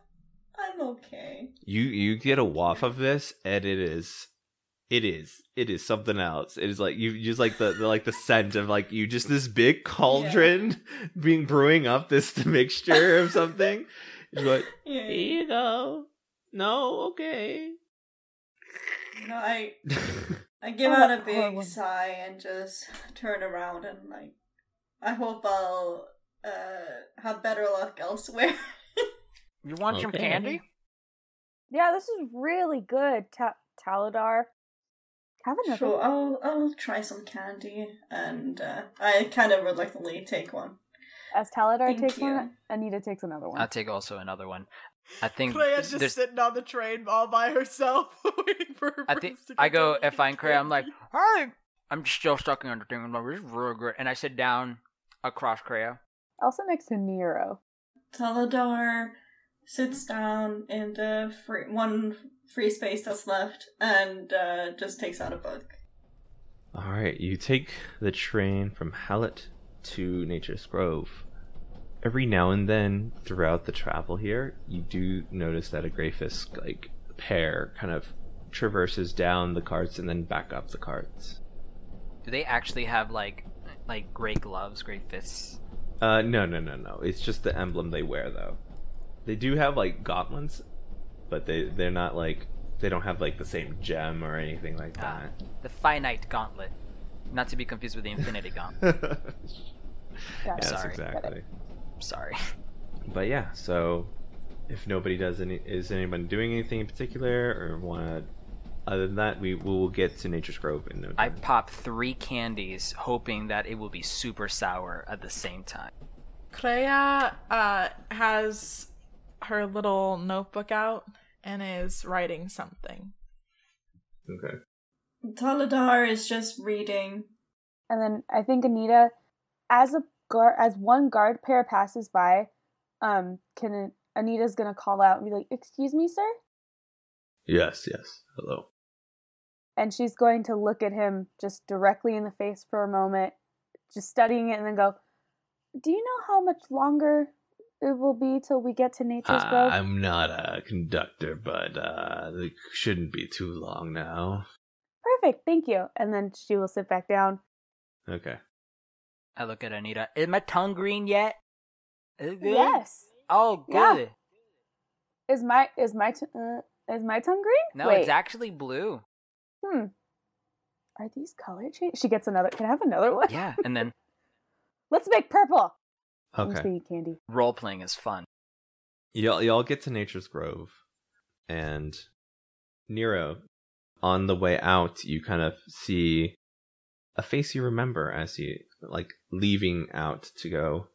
I'm okay. you you get a waft of this and it is it is it is something else it is like you just like the, the like the scent of like you just this big cauldron *laughs* being brewing up this mixture of something it's like *laughs* Yeah. here you go no okay No, I *laughs* I give Oh, out a big one. sigh and just turn around and like, I hope I'll uh have better luck elsewhere. You want some candy? Yeah, this is really good, Ta- Toladar. Have another. sure. I'll I'll try some candy, and uh, I kind of reluctantly take one. As Toladar Thank takes you. one, Anita takes another one. I'll take also another one. I think Claire's just there's- sitting on the train all by herself, *laughs* waiting for her I think to I go over if and I get Cray, I'm like, candy. hi. I'm still stuck on the thing. I'm like, this is really good. And I sit down across Crea. Also next to Niro. Toladar sits down in the free, one free space that's left and uh, just takes out a book. All right, you take the train from Hallet to Nature's Grove. Every now and then throughout the travel here, you do notice that a Grey Fist like pair kind of traverses down the carts and then back up the carts. Do they actually have like like gray gloves, gray fists? Uh, no, no, no, no. It's just the emblem they wear, though. They do have like gauntlets, but they they're not like they don't have like the same gem or anything like Ah, that. the finite gauntlet, not to be confused with the infinity gauntlet. *laughs* Got yes. Sorry. exactly. Sorry. But yeah, so if nobody does any, is anyone doing anything in particular or want to? Other than that, we we will get to Nature's Grove in no time. I time. pop three candies, hoping that it will be super sour at the same time. Crea uh, has her little notebook out and is writing something. Okay. Toladar is just reading. And then I think Anita, as a guard, as one guard pair passes by, um, can Anita's gonna call out and be like, "Excuse me, sir," Yes. Yes. Hello. and she's going to look at him just directly in the face for a moment, just studying it, and then go, "Do you know how much longer it will be till we get to Nature's Uh, Grove?" I'm not a conductor, but uh, it shouldn't be too long now. Perfect, thank you. And then she will sit back down. Okay. I look at Anita. Is my tongue green yet? Is it good? Yes. Oh, Yeah. good. Is my is my t- uh, is my tongue green? No, Wait. it's actually blue. Hmm. Are these color change? She gets another. Can I have another one? Yeah, and then *laughs* Let's make purple. I'm Okay. speaking candy. role playing is fun. Y'all, y'all get to Nature's Grove, and Niro, on the way out, you kind of see a face you remember as you like leaving out to go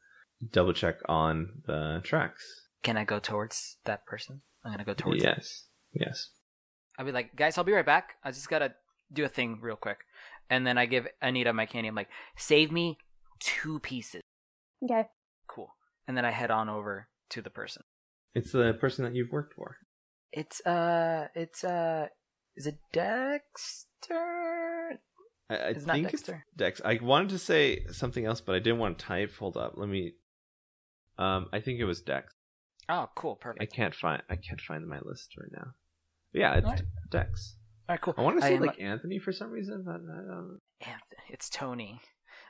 double check on the tracks. Can I go towards that person? I'm gonna go towards. Yes, yes. I'll be like, guys, I'll be right back. I just gotta do a thing real quick, and then I give Anita my candy. I'm like, save me two pieces. Okay. And then I head on over to the person. It's the person that you've worked for. It's uh, it's uh, is it Dexter? I, I It's not think Dexter. it's Dex. I wanted to say something else, but I didn't want to type. Hold up, let me. Um, I think it was Dex. Oh, cool, perfect. I can't find. I can't find my list right now. Yeah, it's Alright. Dex. All right, cool. I want to say like Anthony for some reason, but I don't. Anth- it's Tony.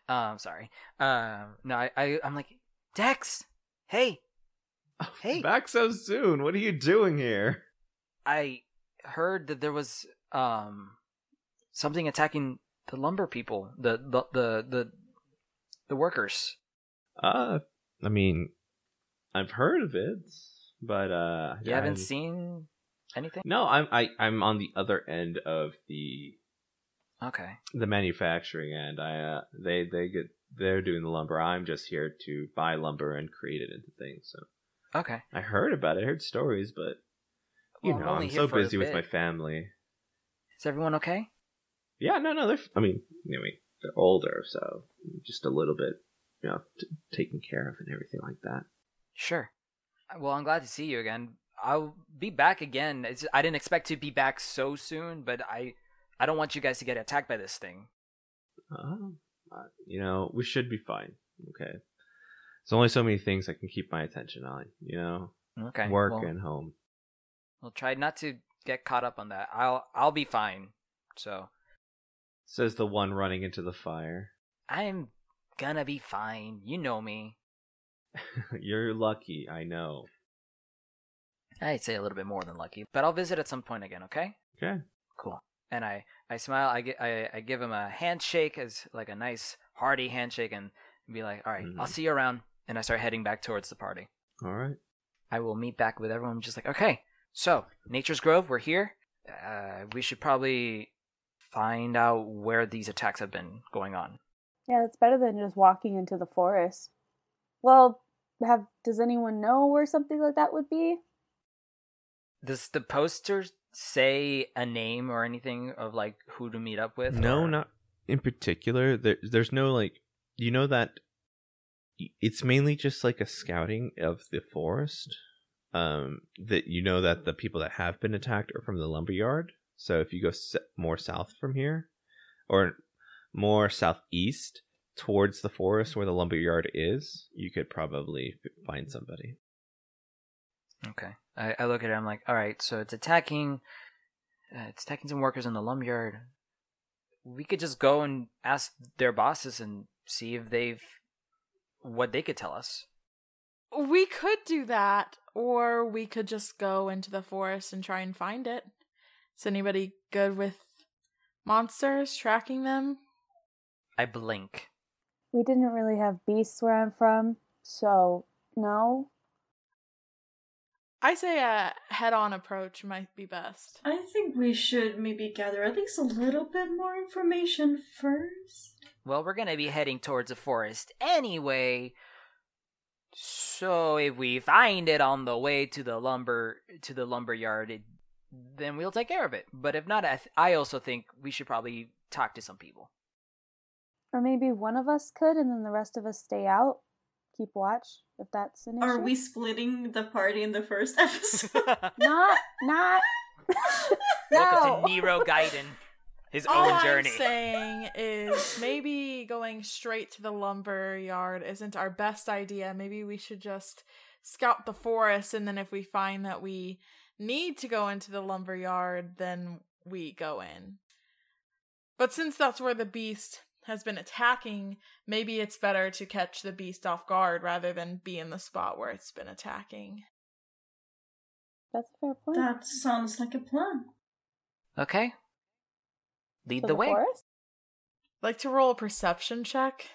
Um, sorry. Um, no, I, I, I'm like, Dex. Hey, *laughs* Hey. back so soon. What are you doing here? I heard that there was um something attacking the lumber people, the the the the, the workers. Uh, I mean, I've heard of it, but uh, You I haven't seen anything? No, I'm I, I'm on the other end of the Okay. the manufacturing end. I uh, they they get they're doing the lumber. I'm just here to buy lumber and create it into things. So Okay. I heard about it. I heard stories, but you Well, I'm know, I'm so busy with my family. Is everyone okay? Yeah, no, no. They're. I mean, you know, they're older, so just a little bit, you know, t- taken care of and everything like that. Sure. Well, I'm glad to see you again. I'll be back again. It's, I didn't expect to be back so soon, but I I don't want you guys to get attacked by this thing. Um, uh, you know, we should be fine. Okay. There's only so many things I can keep my attention on. You know, Okay. work well, and home. We'll try not to get caught up on that. I'll I'll be fine. So Says the one running into the fire. I'm gonna be fine. You know me. *laughs* You're lucky, I know. I'd say a little bit more than lucky, but I'll visit at some point again. Okay. Okay. Cool. And I I smile. I gi- I, I give him a handshake as like a nice hearty handshake, and be like, all right, I'll Mhm. see you around. And I start heading back towards the party. All right. I will meet back with everyone. Just like, okay, so Nature's Grove, we're here. Uh, we should probably find out where these attacks have been going on. Yeah, it's better than just walking into the forest. Well, have does anyone know where something like that would be? Does the poster say a name or anything of like who to meet up with? No, or- not in particular. There, there's no like, you know that it's mainly just like a scouting of the forest. Um, that you know that the people that have been attacked are from the lumberyard. So if you go more south from here, or more southeast towards the forest where the lumberyard is, you could probably f- find somebody. Okay. I, I look at it. I'm like, all right. So it's attacking. Uh, it's attacking some workers in the lumberyard. We could just go and ask their bosses and see if they've what they could tell us. We could do that, or we could just go into the forest and try and find it. Is anybody good with monsters, tracking them? I blink. We didn't really have beasts where I'm from, so no. I say a head on approach might be best. I think we should maybe gather at least a little bit more information first. Well, we're gonna be heading towards a forest anyway. So if we find it on the way to the lumber to the lumber yard, it, then we'll take care of it. But if not, I, th- I also think we should probably talk to some people. Or maybe one of us could, and then the rest of us stay out, keep watch. If that's an issue. Are we splitting the party in the first *laughs* episode? *laughs* Not, not. Welcome to *laughs* Niro Gaiden, his All own journey. What I'm journey. saying is maybe going straight to the lumber yard isn't our best idea. Maybe we should just scout the forest, and then if we find that we need to go into the lumber yard, then we go in. But since that's where the beast has been attacking, maybe it's better to catch the beast off guard rather than be in the spot where it's been attacking. That's a fair point. that sounds like a plan. Okay, lead To the way. forest? I'd like to roll a perception check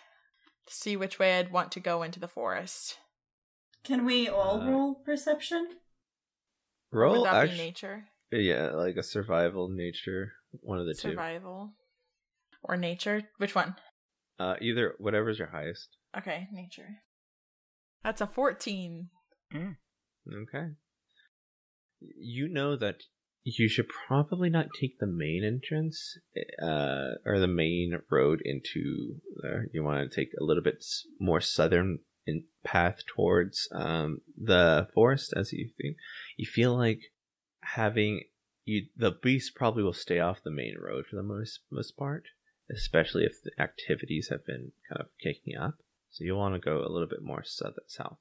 to see which way I'd want to go into the forest. Can we all Uh, roll perception? Or Roll Would that be nature? yeah, like a survival nature, one of the two. Survival. Or nature? Which one? Uh, either whatever's your highest. Okay, nature. That's a 14. Okay. You know that you should probably not take the main entrance, uh, or the main road into there. You want to take a little bit more southern in path towards um the forest, as you think. You feel like having you the beast probably will stay off the main road for the most most part, especially if the activities have been kind of kicking up. So you'll want to go a little bit more south south.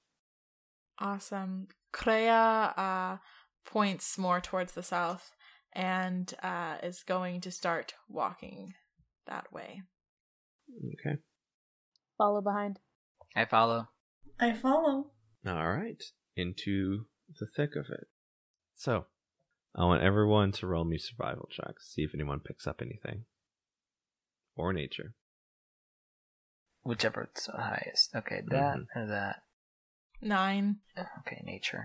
Awesome. Crea uh, points more towards the south and uh, is going to start walking that way. Okay. Follow behind. I follow. I follow. All right, into the thick of it. So, I want everyone to roll me survival checks, see if anyone picks up anything. Or nature. Whichever's the highest. Okay, that Mhm. or that. Nine. Okay, nature.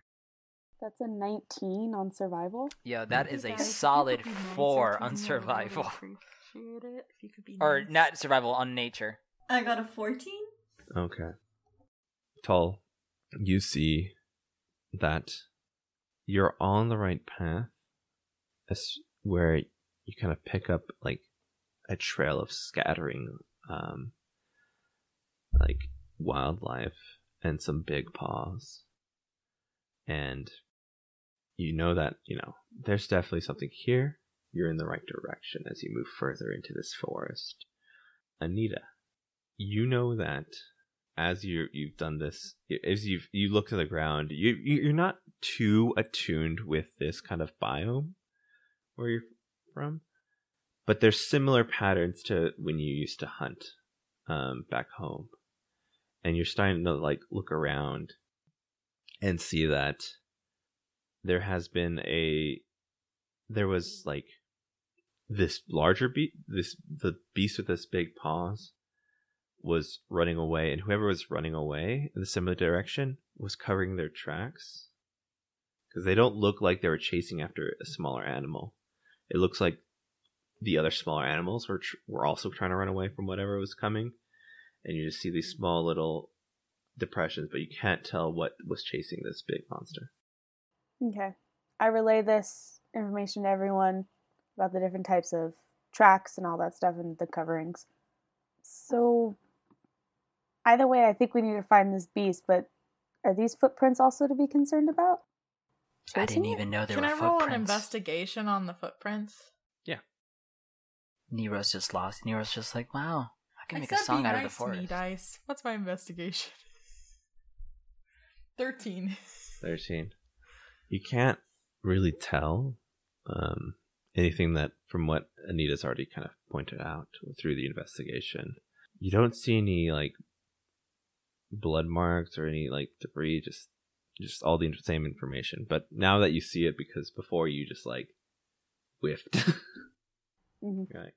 That's a 19 on survival. Yeah, that is a Guys, if solid could be nicer four to on me, I would survival. appreciate it if you could be Or not survival on nature. I got a 14. Okay. Tall, you see that you're on the right path as where you kind of pick up like a trail of scattering um like wildlife and some big paws. And you know that, you know, there's definitely something here. You're in the right direction as you move further into this forest. Anita, you know that as you you've done this, as you've you look to the ground, you you're not too attuned with this kind of biome where you're from, but there's similar patterns to when you used to hunt um, back home, and you're starting to like look around and see that there has been a there was like this larger beast this the beast with this big paws was running away and whoever was running away in the similar direction was covering their tracks. Because they don't look like they were chasing after a smaller animal. It looks like the other smaller animals were tr- were also trying to run away from whatever was coming and you just see these small little depressions but you can't tell what was chasing this big monster Okay. I relay this information to everyone about the different types of tracks and all that stuff and the coverings. So, either way, I think we need to find this beast, but are these footprints also to be concerned about? I didn't even know there Can were I roll an investigation on the footprints? Niro's just lost. Niro's just like, wow, I can make a song be out of the nice to me, forest. dice. What's my investigation? *laughs* Thirteen. 13 you can't really tell um, anything that from what anita's already kind of pointed out through the investigation you don't see any like blood marks or any like debris just just all the same information but now that you see it because before you just like whiffed Mhm. You're like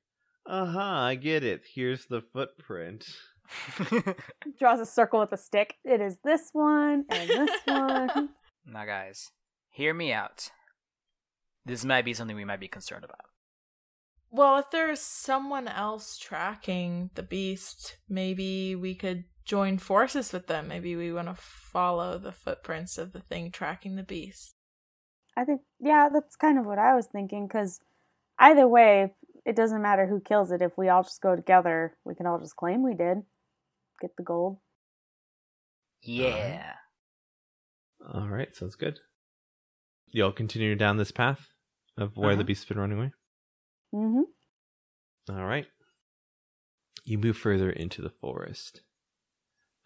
uh-huh i get it here's the footprint *laughs* Draws a circle with a stick. It is this one and this one. *laughs* now, guys, hear me out. This might be something we might be concerned about. Well, if there's someone else tracking the beast, maybe we could join forces with them. Maybe we want to follow the footprints of the thing tracking the beast. I think, yeah, that's kind of what I was thinking, because either way, it doesn't matter who kills it. If we all just go together, we can all just claim we did. Get the gold. Yeah. all right sounds good y'all continue down this path of where the Uh-huh. beast's been running away Mm-hmm. All right. You move further into the forest,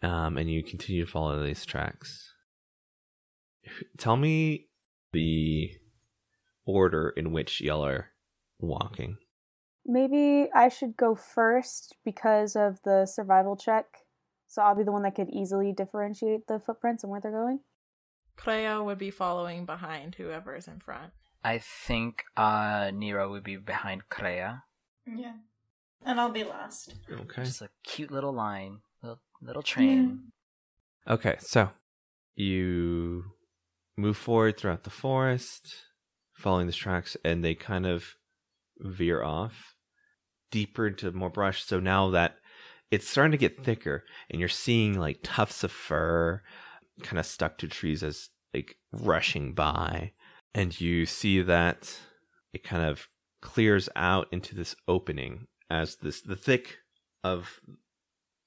um, and you continue to follow these tracks. Tell me the order in which y'all are walking. Maybe I should go first because of the survival check. So I'll be the one that could easily differentiate the footprints and where they're going. Cleo would be following behind whoever is in front. I think uh, Niro would be behind Crea. Yeah. And I'll be last. Okay. Just a cute little line, little little train. Okay, so you move forward throughout the forest, following the tracks, and they kind of veer off deeper into more brush. So now that it's starting to get thicker, and you're seeing like tufts of fur kind of stuck to trees as like rushing by, and you see that it kind of clears out into this opening as this the thick of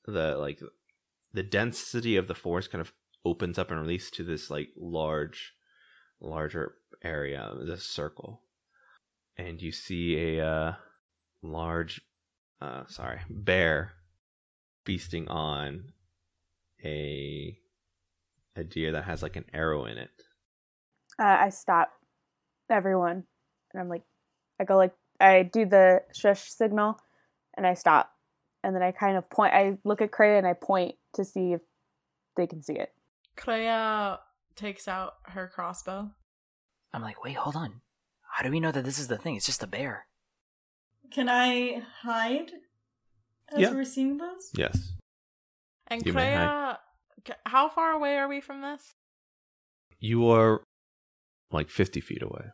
the like the density of the forest kind of opens up and releases to this like large larger area this circle and you see a uh, large uh sorry bear feasting on a a deer that has like an arrow in it Uh, I stop everyone, and I'm like, I go like, I do the shush signal, and I stop, and then I kind of point. I look at Crea and I point to see if they can see it. Cleo takes out her crossbow. I'm like, wait, hold on. How do we know that this is the thing? It's just a bear. Can I hide as Yeah. we're seeing this? yes And You may how far away are we from this? you are like 50 feet away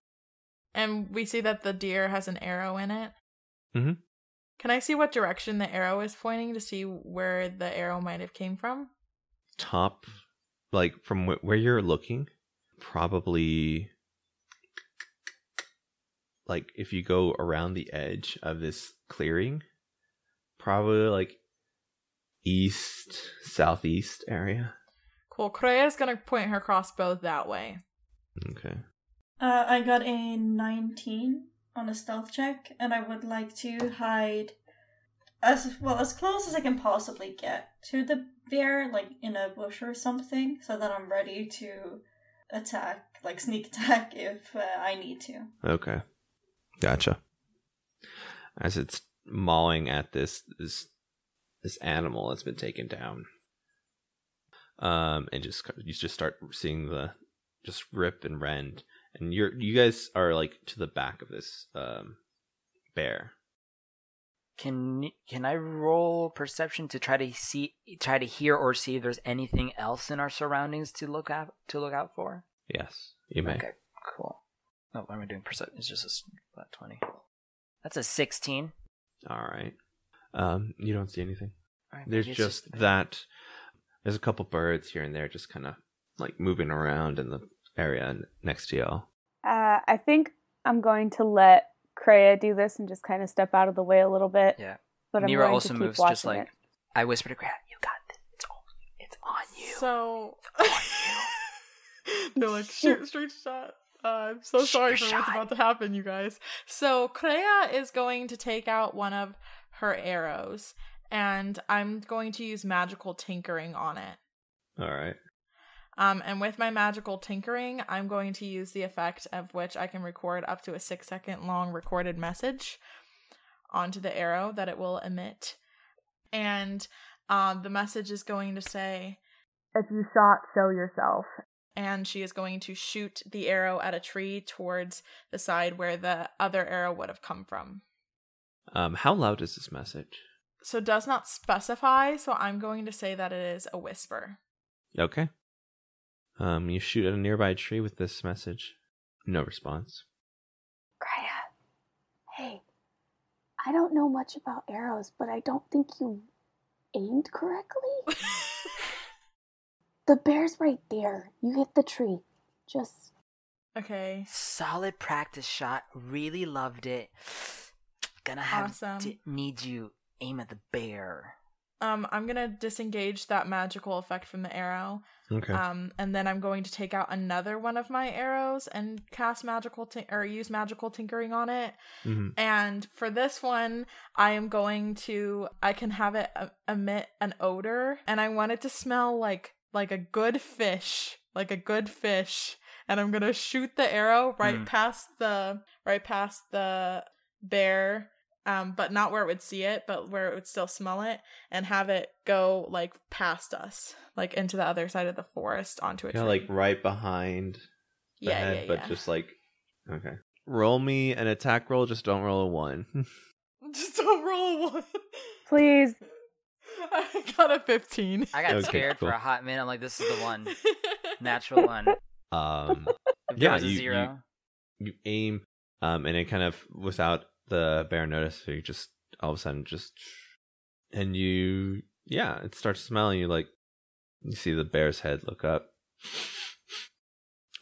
And we see that the deer has an arrow in it. Mhm. Can I see what direction the arrow is pointing to see where the arrow might have came from? Top, like from wh- where you're looking, probably like if you go around the edge of this clearing, probably like east southeast area. Cool. Crea's gonna point her crossbow that way. Okay. Uh, I got a 19 on a stealth check, and I would like to hide as well as close as I can possibly get to the bear, like in a bush or something, so that I'm ready to attack, like sneak *laughs* attack, if uh, I need to. Okay. Gotcha. As it's mauling at this this this animal that's been taken down. Um and just you just start seeing the just rip and rend and you're you guys are like to the back of this um bear. Can can I roll perception to try to see, try to hear or see if there's anything else in our surroundings to look out to look out for? Yes, you may. Okay, cool. Oh, why am I doing percent? It's just a s- flat twenty. That's a sixteen. All right. Um you don't see anything. All right, There's maybe it's just that there's a couple birds here and there just kind of like moving around in the area next to y'all. Uh, I think I'm going to let Crea do this and just kind of step out of the way a little bit. Yeah. But I'm Niro also moves just like it. I whisper to Grant, "You got this. It's all. It's on you." So *laughs* no, like shoot, straight shot. Uh, I'm so Shoot sorry your for what's about to happen, you guys. So Crea is going to take out one of her arrows, and I'm going to use magical tinkering on it. All right. Um, and with my magical tinkering, I'm going to use the effect of which I can record up to a six second long recorded message onto the arrow that it will emit. And um, the message is going to say, If you shot, show yourself. And she is going to shoot the arrow at a tree towards the side where the other arrow would have come from. Um how loud is this message? So it does not specify, so I'm going to say that it is a whisper. Okay. Um, you shoot at a nearby tree with this message. No response. Crea, hey, I don't know much about arrows, but I don't think you aimed correctly. *laughs* the bear's right there. You hit the tree. Just okay. Solid practice shot. Really loved it. Gonna have Awesome. to need you aim at the bear. Um, I'm gonna disengage that magical effect from the arrow. Okay. Um, and then I'm going to take out another one of my arrows and cast magical tin- or use magical tinkering on it. Mm-hmm. And for this one, I am going to I can have it uh, emit an odor, and I want it to smell like like a good fish, like a good fish. And I'm gonna shoot the arrow right Mm. past the right past the bear, um, but not where it would see it, but where it would still smell it, and have it go like past us, like into the other side of the forest onto a Kind of tree. like right behind the yeah, head, yeah, but yeah. just like okay. Roll me an attack roll. Just don't roll a one. *laughs* just don't roll one. please. I got a 15. I got Okay, scared cool. for a hot minute. I'm like, this is the one. *laughs* Natural one. um, If Yeah, there was a you- zero. you aim, um, and it kind of without the bear notice, so you just all of a sudden just, and you, yeah, it starts smelling. You like, you see the bear's head look up.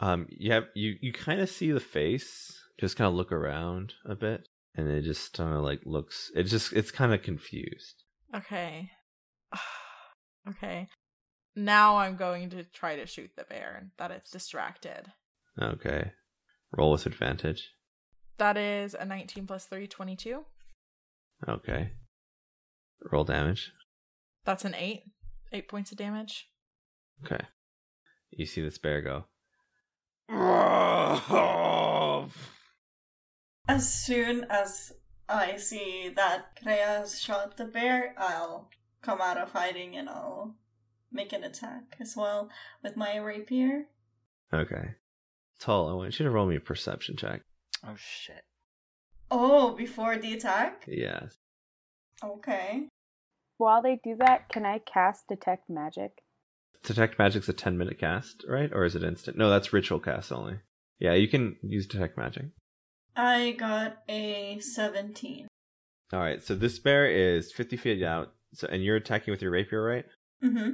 Um, you have you you kind of see the face, just kind of look around a bit, and it just kind of like looks. It just it's kind of confused. Okay. *sighs* okay. Now I'm going to try to shoot the bear that it's distracted. Okay, roll with advantage. That is a 19 plus 3, 22. Okay, roll damage. That's an 8. 8 points of damage. Okay, you see this bear go. As soon as I see that Crea has shot the bear, I'll come out of hiding and I'll make an attack as well with my rapier. Okay. Tull, I want you to roll me a perception check. Oh shit. Oh, before the attack? Yes. Okay. While they do that, can I cast Detect Magic? Detect Magic's a 10 minute cast, right? Or is it instant? No, that's ritual cast only. Yeah, you can use Detect Magic. I got a 17. All right, so this bear is 50 feet out, so and you're attacking with your rapier, right? Mm-hmm.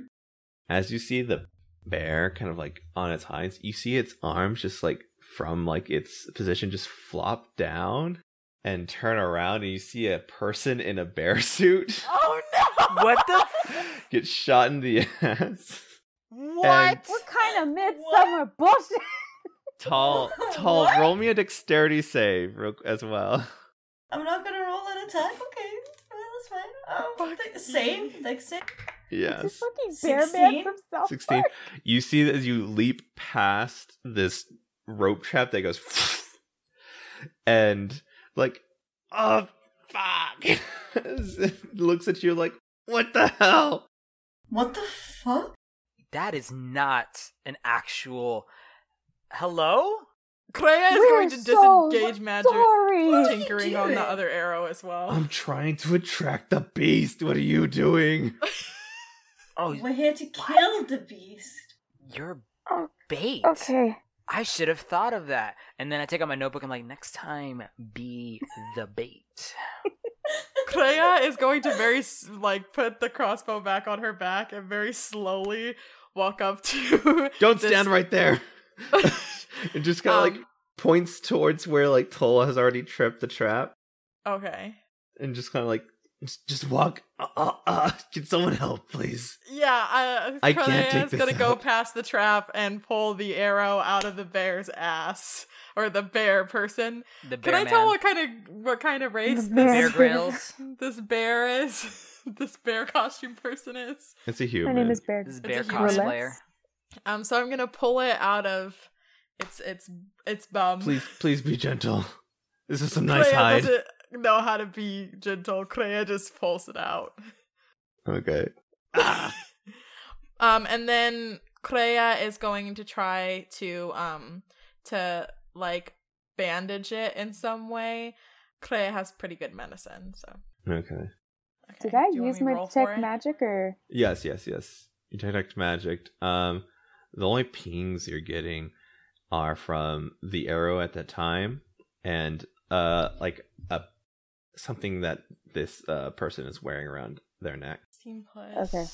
As you see the bear kind of like on its hinds, you see its arms just like from like its position just flop down and turn around, and you see a person in a bear *laughs* suit Oh no! what the? *laughs* get shot in the *laughs* ass. What? What kind of midsummer bullshit? Tall, tall. What? Roll me a dexterity save as well. I'm not gonna roll an attack. Okay, well, that's fine. Um, th- like save. Yes. It's a fucking bear man 16? from South 16 Park. you see that as you leap past this rope trap that goes *laughs* and like oh fuck *laughs* looks at you like what the hell What the fuck? That is not an actual. Hello? Crea is We're going to so disengage magic, Sorry. What? tinkering on the other arrow as well. i'm trying to attract the beast what are you doing *laughs* Oh, We're here to kill the beast. you're Oh, bait. Okay. I should have thought of that. And then I take out my notebook. I'm like, next time, be the bait. *laughs* Crea is going to very like put the crossbow back on her back and very slowly walk up to. don't this- stand right there *laughs* *laughs* it just kind of like Um, points towards where like tola has already tripped the trap Okay. and just kind of like just, just walk uh, uh, uh, can someone help please Yeah, uh, I can't take is this gonna go past the trap and pull the arrow out of the bear's ass or the bear person. The bear Can bear I tell man. what kind of what kind of race The this Bear bear. *laughs* This bear is? *laughs* this bear costume person is. it's a human. My human name is Bear. This is It's bear a human. cosplayer. Um, so I'm gonna pull it out of its its its bum. Please, please be gentle. This is some nice Crea hide. doesn't know how to be gentle. Crea just pulls it out. Okay. Ah. *laughs* Um, and then Crea is going to try to um to like bandage it in some way. Crea has pretty good medicine, so. Okay. Okay. Did I Do you want use my roll detect magic or? Yes, yes, yes. You detect magic. Um, the only pings you're getting are from the arrow at that time, and uh, like a something that this uh person is wearing around their neck. 16 plus Okay.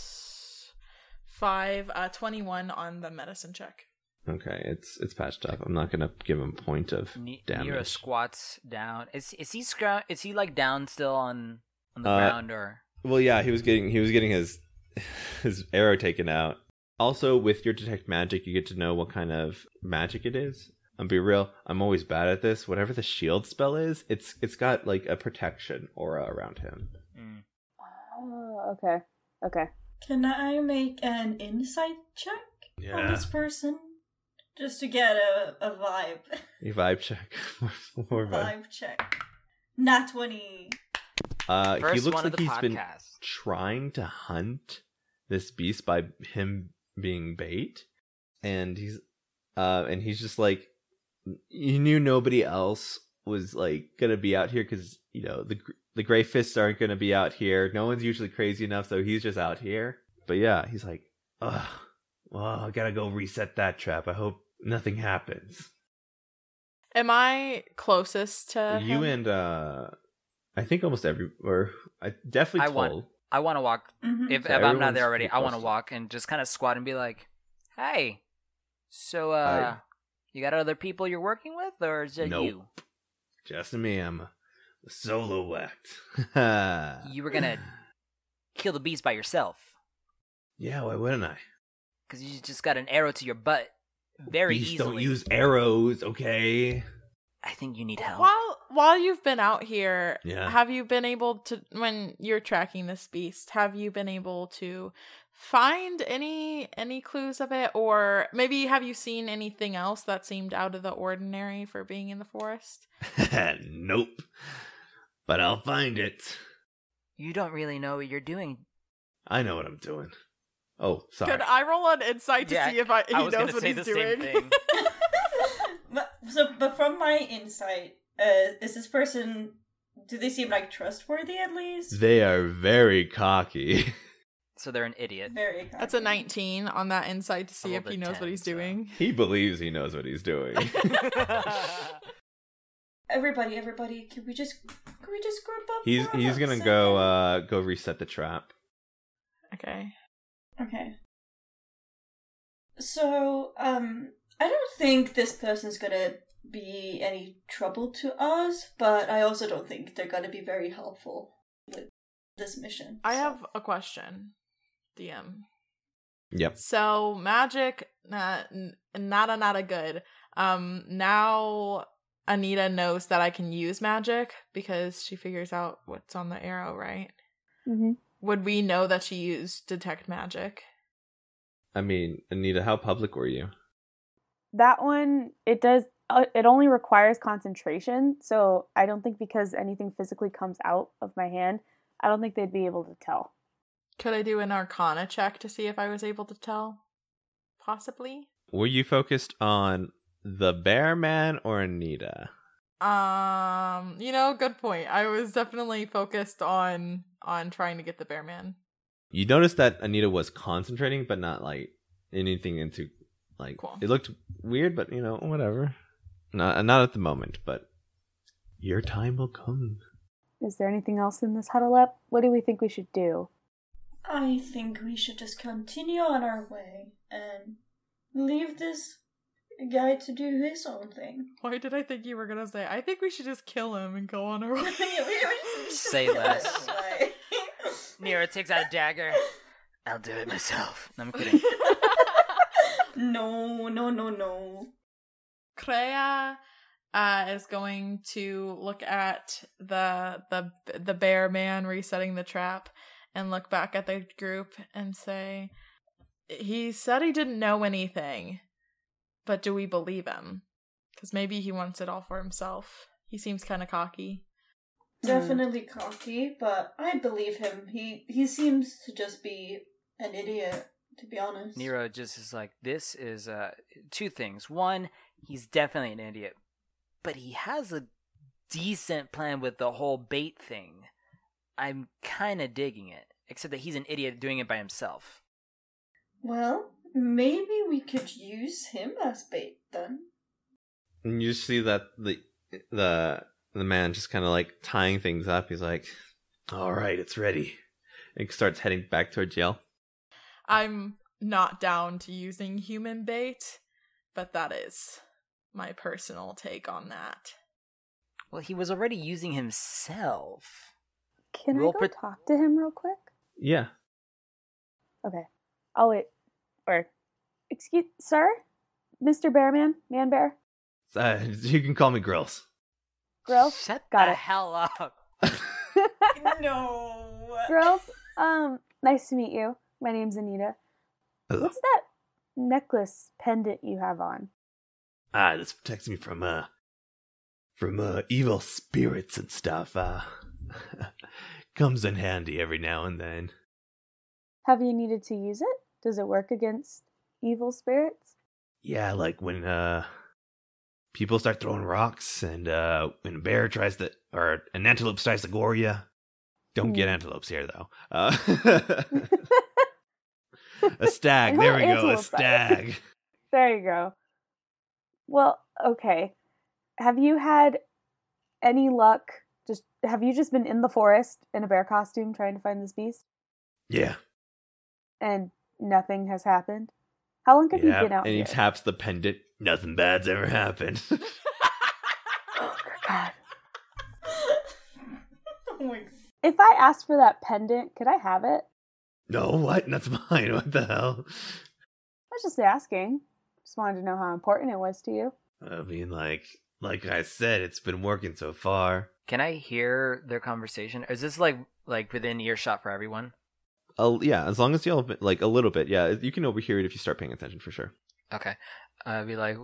5, uh, 21 on the medicine check. Okay, it's it's patched up. I'm not gonna give him point of Ne- Niro damage. squats down. Is is he scrou- Is he like down still on on the Uh, ground or? Well, yeah, he was getting he was getting his *laughs* his arrow taken out. Also, with your detect magic, you get to know what kind of magic it is. I'll be real, I'm always bad at this. Whatever the shield spell is, it's it's got like a protection aura around him. Mm. Oh, okay. Okay. Can I make an insight check on this person? Just to get a, a vibe. *laughs* A vibe check. *laughs* More vibe. Vibe check. Not 20. Uh, he looks like the he's been trying to hunt this beast by him being bait, and he's uh, and he's just like, you knew nobody else was like gonna be out here because you know the the Grey Fists aren't gonna be out here. No one's usually crazy enough, so he's just out here. But yeah, he's like, ugh, well, I gotta go reset that trap. I hope nothing happens. Am I closest to you him? and uh, I think almost every or I definitely I told. want- I want to walk. Mhm. If, So if I'm not there already, pretty I want to walk and just kind of squat and be like, "Hey, so uh, you got other people you're working with, or is it Nope. you? Just me, I'm a solo act. *laughs* You were gonna kill the beast by yourself Yeah, why wouldn't I? because you just got an arrow to your butt very Beasts easily. don't use arrows, okay? I think you need help. While while you've been out here, Yeah. have you been able to when you're tracking this beast, have you been able to find any any clues of it or maybe have you seen anything else that seemed out of the ordinary for being in the forest? *laughs* nope. But I'll find it. You don't really know what you're doing. I know what I'm doing. Oh, sorry. Could I roll an insight to Yeah, see if I he I was knows gonna what say he's the doing? same thing. *laughs* but, so, but from my insight, uh, is this person. Do they seem like trustworthy at least? They are very cocky. *laughs* so they're an idiot. Very. That's a 19 on that insight to see if he a knows what 10, he's so- doing. he believes he knows what he's doing. *laughs* *laughs* everybody, everybody, can we just can we just group up? He's for he's gonna go uh go reset the trap. Okay. Okay. So, um, I don't think this person's gonna be any trouble to us, but I also don't think they're gonna be very helpful with this mission. I so- have a question, DM. Yep. So magic, uh, n- nada nada good. Um, now Anita knows that I can use magic because she figures out what's on the arrow, right? Mm-hmm. Would we know that she used detect magic? I mean, Anita, how public were you? That one, it does. Uh, it only requires concentration, so I don't think because anything physically comes out of my hand, I don't think they'd be able to tell. Could I do an Arcana check to see if I was able to tell? Possibly. Were you focused on the bear man or Anita? Um, you know, good point. I was definitely focused on on trying to get the bear man. You noticed that Anita was concentrating, but not like anything into like Cool. it looked weird, but you know, whatever. Not uh, not at the moment, but your time will come. Is there anything else in this huddle up? What do we think we should do? I think we should just continue on our way and leave this guy to do his own thing. Why did I think you were gonna say? I think we should just kill him and go on our *laughs* way. Say less. Niro takes out a dagger. I'll do it myself. No, I'm kidding. *laughs* no, no, no, no. Crea uh, is going to look at the the the bear man resetting the trap and look back at the group and say, "He said he didn't know anything, but do we believe him? Because maybe he wants it all for himself. He seems kind of cocky." Definitely cocky, but I believe him. He he seems to just be an idiot, to be honest. Niro just is like, this is uh, two things. One, he's definitely an idiot, but he has a decent plan with the whole bait thing. I'm kind of digging it, except that he's an idiot doing it by himself. Well, maybe we could use him as bait then. And you see that the the the man just kind of like tying things up. He's like, "All right, it's ready." And starts heading back towards jail. I'm not down to using human bait, but that is my personal take on that. Well, he was already using himself. Can Roll I go pro- talk to him real quick? Yeah. Okay. I'll wait. Or, excuse, sir, Mister Bearman, Man Bear, Uh, *laughs* you can call me Grills. Grill, Shut Got the it. hell up. *laughs* no. Grills. Um, nice to meet you. My name's Anita. Hello. What's that necklace pendant you have on? Ah, this protects me from uh from uh evil spirits and stuff. Uh *laughs* comes in handy every now and then. Have you needed to use it? Does it work against evil spirits? Yeah, like when uh people start throwing rocks and uh when a bear tries to or an antelope tries to gore you. Don't get Hmm. antelopes here though. Uh *laughs* *laughs* a stag, there we go, a stag. There you go. Well, okay. Have you had any luck? Just have you just been in the forest in a bear costume trying to find this beast, Yeah. and nothing has happened? How long have you yeah. been out and he taps the pendant. Nothing bad's ever happened. *laughs* Oh, God. *laughs* oh. If I asked for that pendant, could I have it? no, what? That's *laughs* mine. What the hell? I was just asking. Just wanted to know how important it was to you. I mean, like, like I said, it's been working so far. Can I hear their conversation? Is this like like within earshot for everyone? Uh, yeah, as long as you all like a little bit, yeah, you can overhear it if you start paying attention for sure. Okay. I'd be like,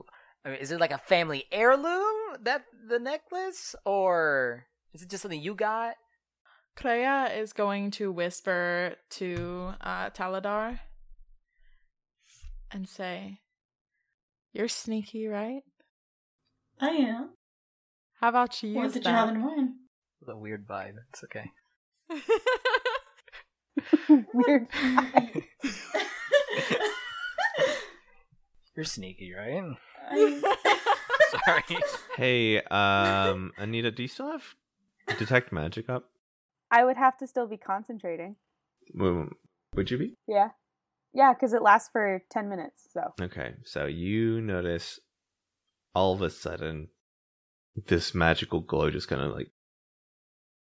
I mean, is it like a family heirloom that the necklace, or is it just something you got? Crea is going to whisper to uh, Toladar and say, You're sneaky, right? I am. How about you What use did you have in that? mind? The weird vibe. It's okay. *laughs* *laughs* Weird. You're sneaky, right? I, *laughs* Sorry. Hey, um, Anita, do you still have detect magic up? I would have to still be concentrating. Would you be? Yeah. Yeah, because it lasts for 10 minutes. So. Okay, so you notice all of a sudden this magical glow just kind of like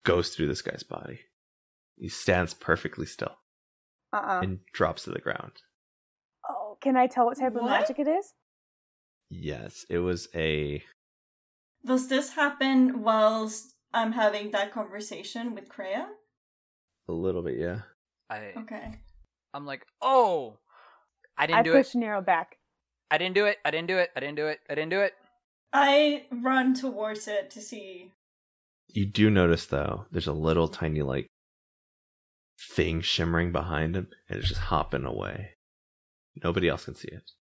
goes through this guy's body. He stands perfectly still Uh uh and drops to the ground. Oh, can I tell what type of What? magic it is? Yes, it was a Does this happen whilst I'm having that conversation with Crea? a little bit, yeah. I Okay. I'm like, oh, I didn't I do push it. Niro back. I didn't do it. I didn't do it. I didn't do it. I didn't do it. I run towards it to see. You do notice though, there's a little tiny like thing shimmering behind him, and it's just hopping away. Nobody else can see it.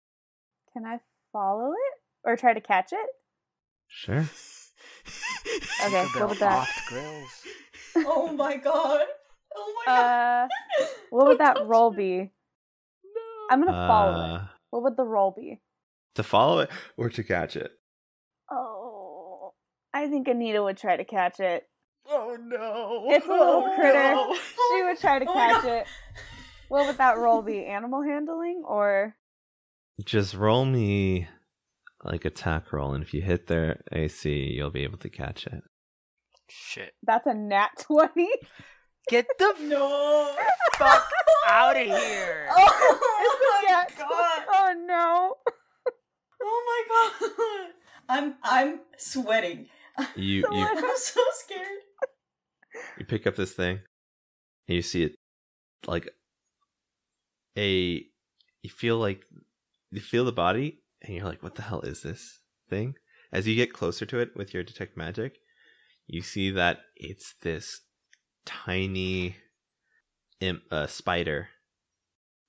Can I follow it? Or try to catch it? Sure. Okay, Tinkerbell what would that- Oft grills. Oh my god! Oh my god! Uh, *laughs* what would that roll be? I'm gonna follow it. Uh, What would the roll be? To follow it or to catch it? Oh, I think Anita would try to catch it. Oh no. It's a little Oh, critter. no. She would try to Oh catch God. it. What would that roll be? *laughs* Animal handling or Just roll me like attack roll, and if you hit their AC, you'll be able to catch it. Shit. that's a nat *laughs* twenty? Get the *laughs* No! fuck *laughs* out of here. Oh my Yes. god! Oh no! Oh my god! I'm I'm sweating. You So *laughs* you I'm so scared. you pick up this thing, and you see it like a. You feel like you feel the body, and you're like, "What the hell is this thing?" As you get closer to it with your detect magic, you see that it's this tiny imp, uh, spider,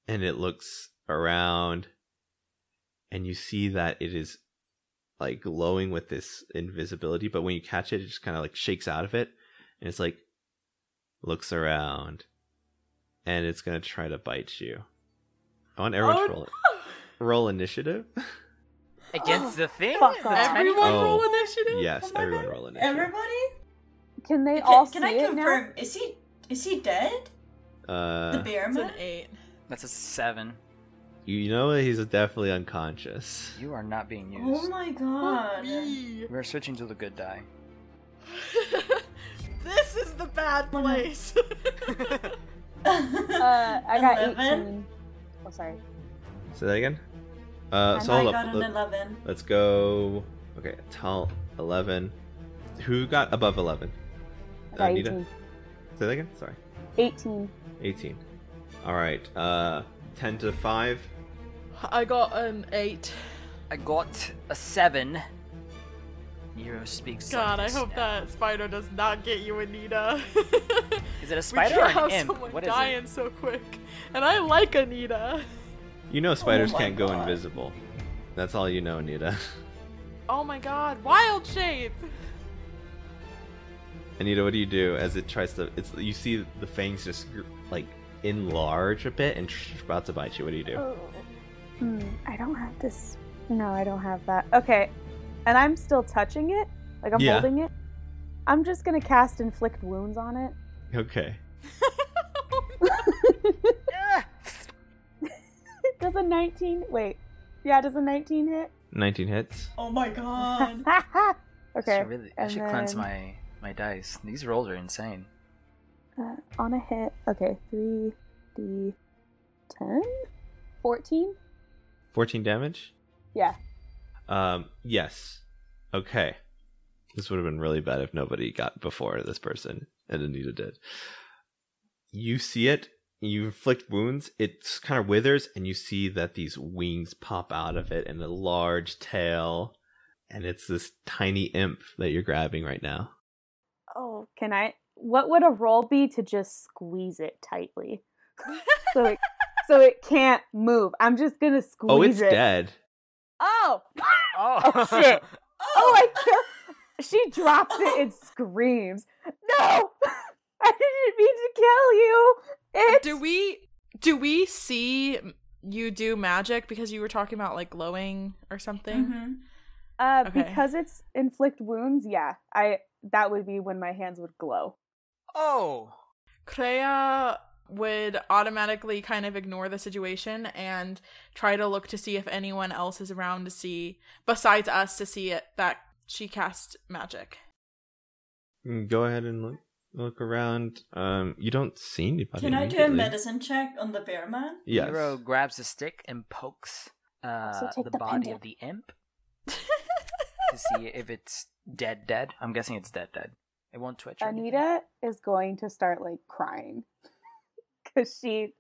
and it looks around, and you see that it is like glowing with this invisibility. But when you catch it, it just kind of like shakes out of it, and it's like looks around, and it's gonna try to bite you. I want everyone Oh, to roll roll initiative. Against the thing? Fuck The Everyone Oh. roll initiative? yes, Oh everyone God. roll initiative. Everybody? Can they Can, all can see I it confirm? Is he is he dead? the Uh, bear It's man? an eight. That's a seven. you know he's definitely unconscious. You are not being used. Oh my god. Me. We're switching to the good die. *laughs* this is the bad place. *laughs* Uh, I got 11? eighteen. Oh, sorry. Say that again. Uh, And so I hold got up. an Let, 11. us go. Okay, tell eleven. Who got above eleven? I Anita? eighteen. Say that again. Sorry. Eighteen. 18. All right. Uh 10 to 5. I got an eight. I got a seven. Niro speaks. God, I like this hope now. that spider does not get you, Anita. *laughs* Is it a we spider can't or an have imp? someone What is dying it? so quick. And I like Anita. You know spiders my can't go invisible. That's all you know, Anita. *laughs* Oh my god, wild shape! Anita, what do you do as it tries to it's you see the fangs just like enlarge a bit and tr- about to bite you. What do you do? Oh. Hmm. I don't have this. No, I don't have that. Okay. And I'm still touching it. Like I'm Yeah. holding it. I'm just gonna cast inflict wounds on it. Okay. *laughs* Does a 19? Wait. Yeah, does a 19 hit? 19 hits. Oh my god. I *laughs* okay. should really, I and should cleanse then- my my dice. These rolls are insane. Uh, on a hit. Okay. 3d10? 14? 14 damage? Yeah. Um yes. Okay. This would have been really bad if nobody got before this person and Anita did. You see it, you inflict wounds, it kind of withers, and you see that these wings pop out of it and a large tail, and it's this tiny imp that you're grabbing right now. Oh, can I? What would a roll be to just squeeze it tightly? *laughs* so it, so it can't move. I'm just gonna squeeze it. oh, it's it. dead. Oh! Oh, *laughs* Oh, shit. *laughs* Oh, I kill. She drops it and screams. No! I didn't mean to kill you. It's Do we do we see you do magic because you were talking about like glowing or something? hmm Uh, Okay. because it's inflict wounds. Yeah, I that would be when my hands would glow. Oh, Crea would automatically kind of ignore the situation and try to look to see if anyone else is around to see, besides us, to see it that she cast magic. Mm, Go ahead and look look around. Um, you don't see anybody. Can I do a medicine check on the bear man? Yes. Niro grabs a stick and pokes uh, So the, the body pendant. of the imp *laughs* to see if it's dead. Dead. I'm guessing it's dead. Dead. It won't twitch. or anything. Anita is going to start like crying *laughs* because she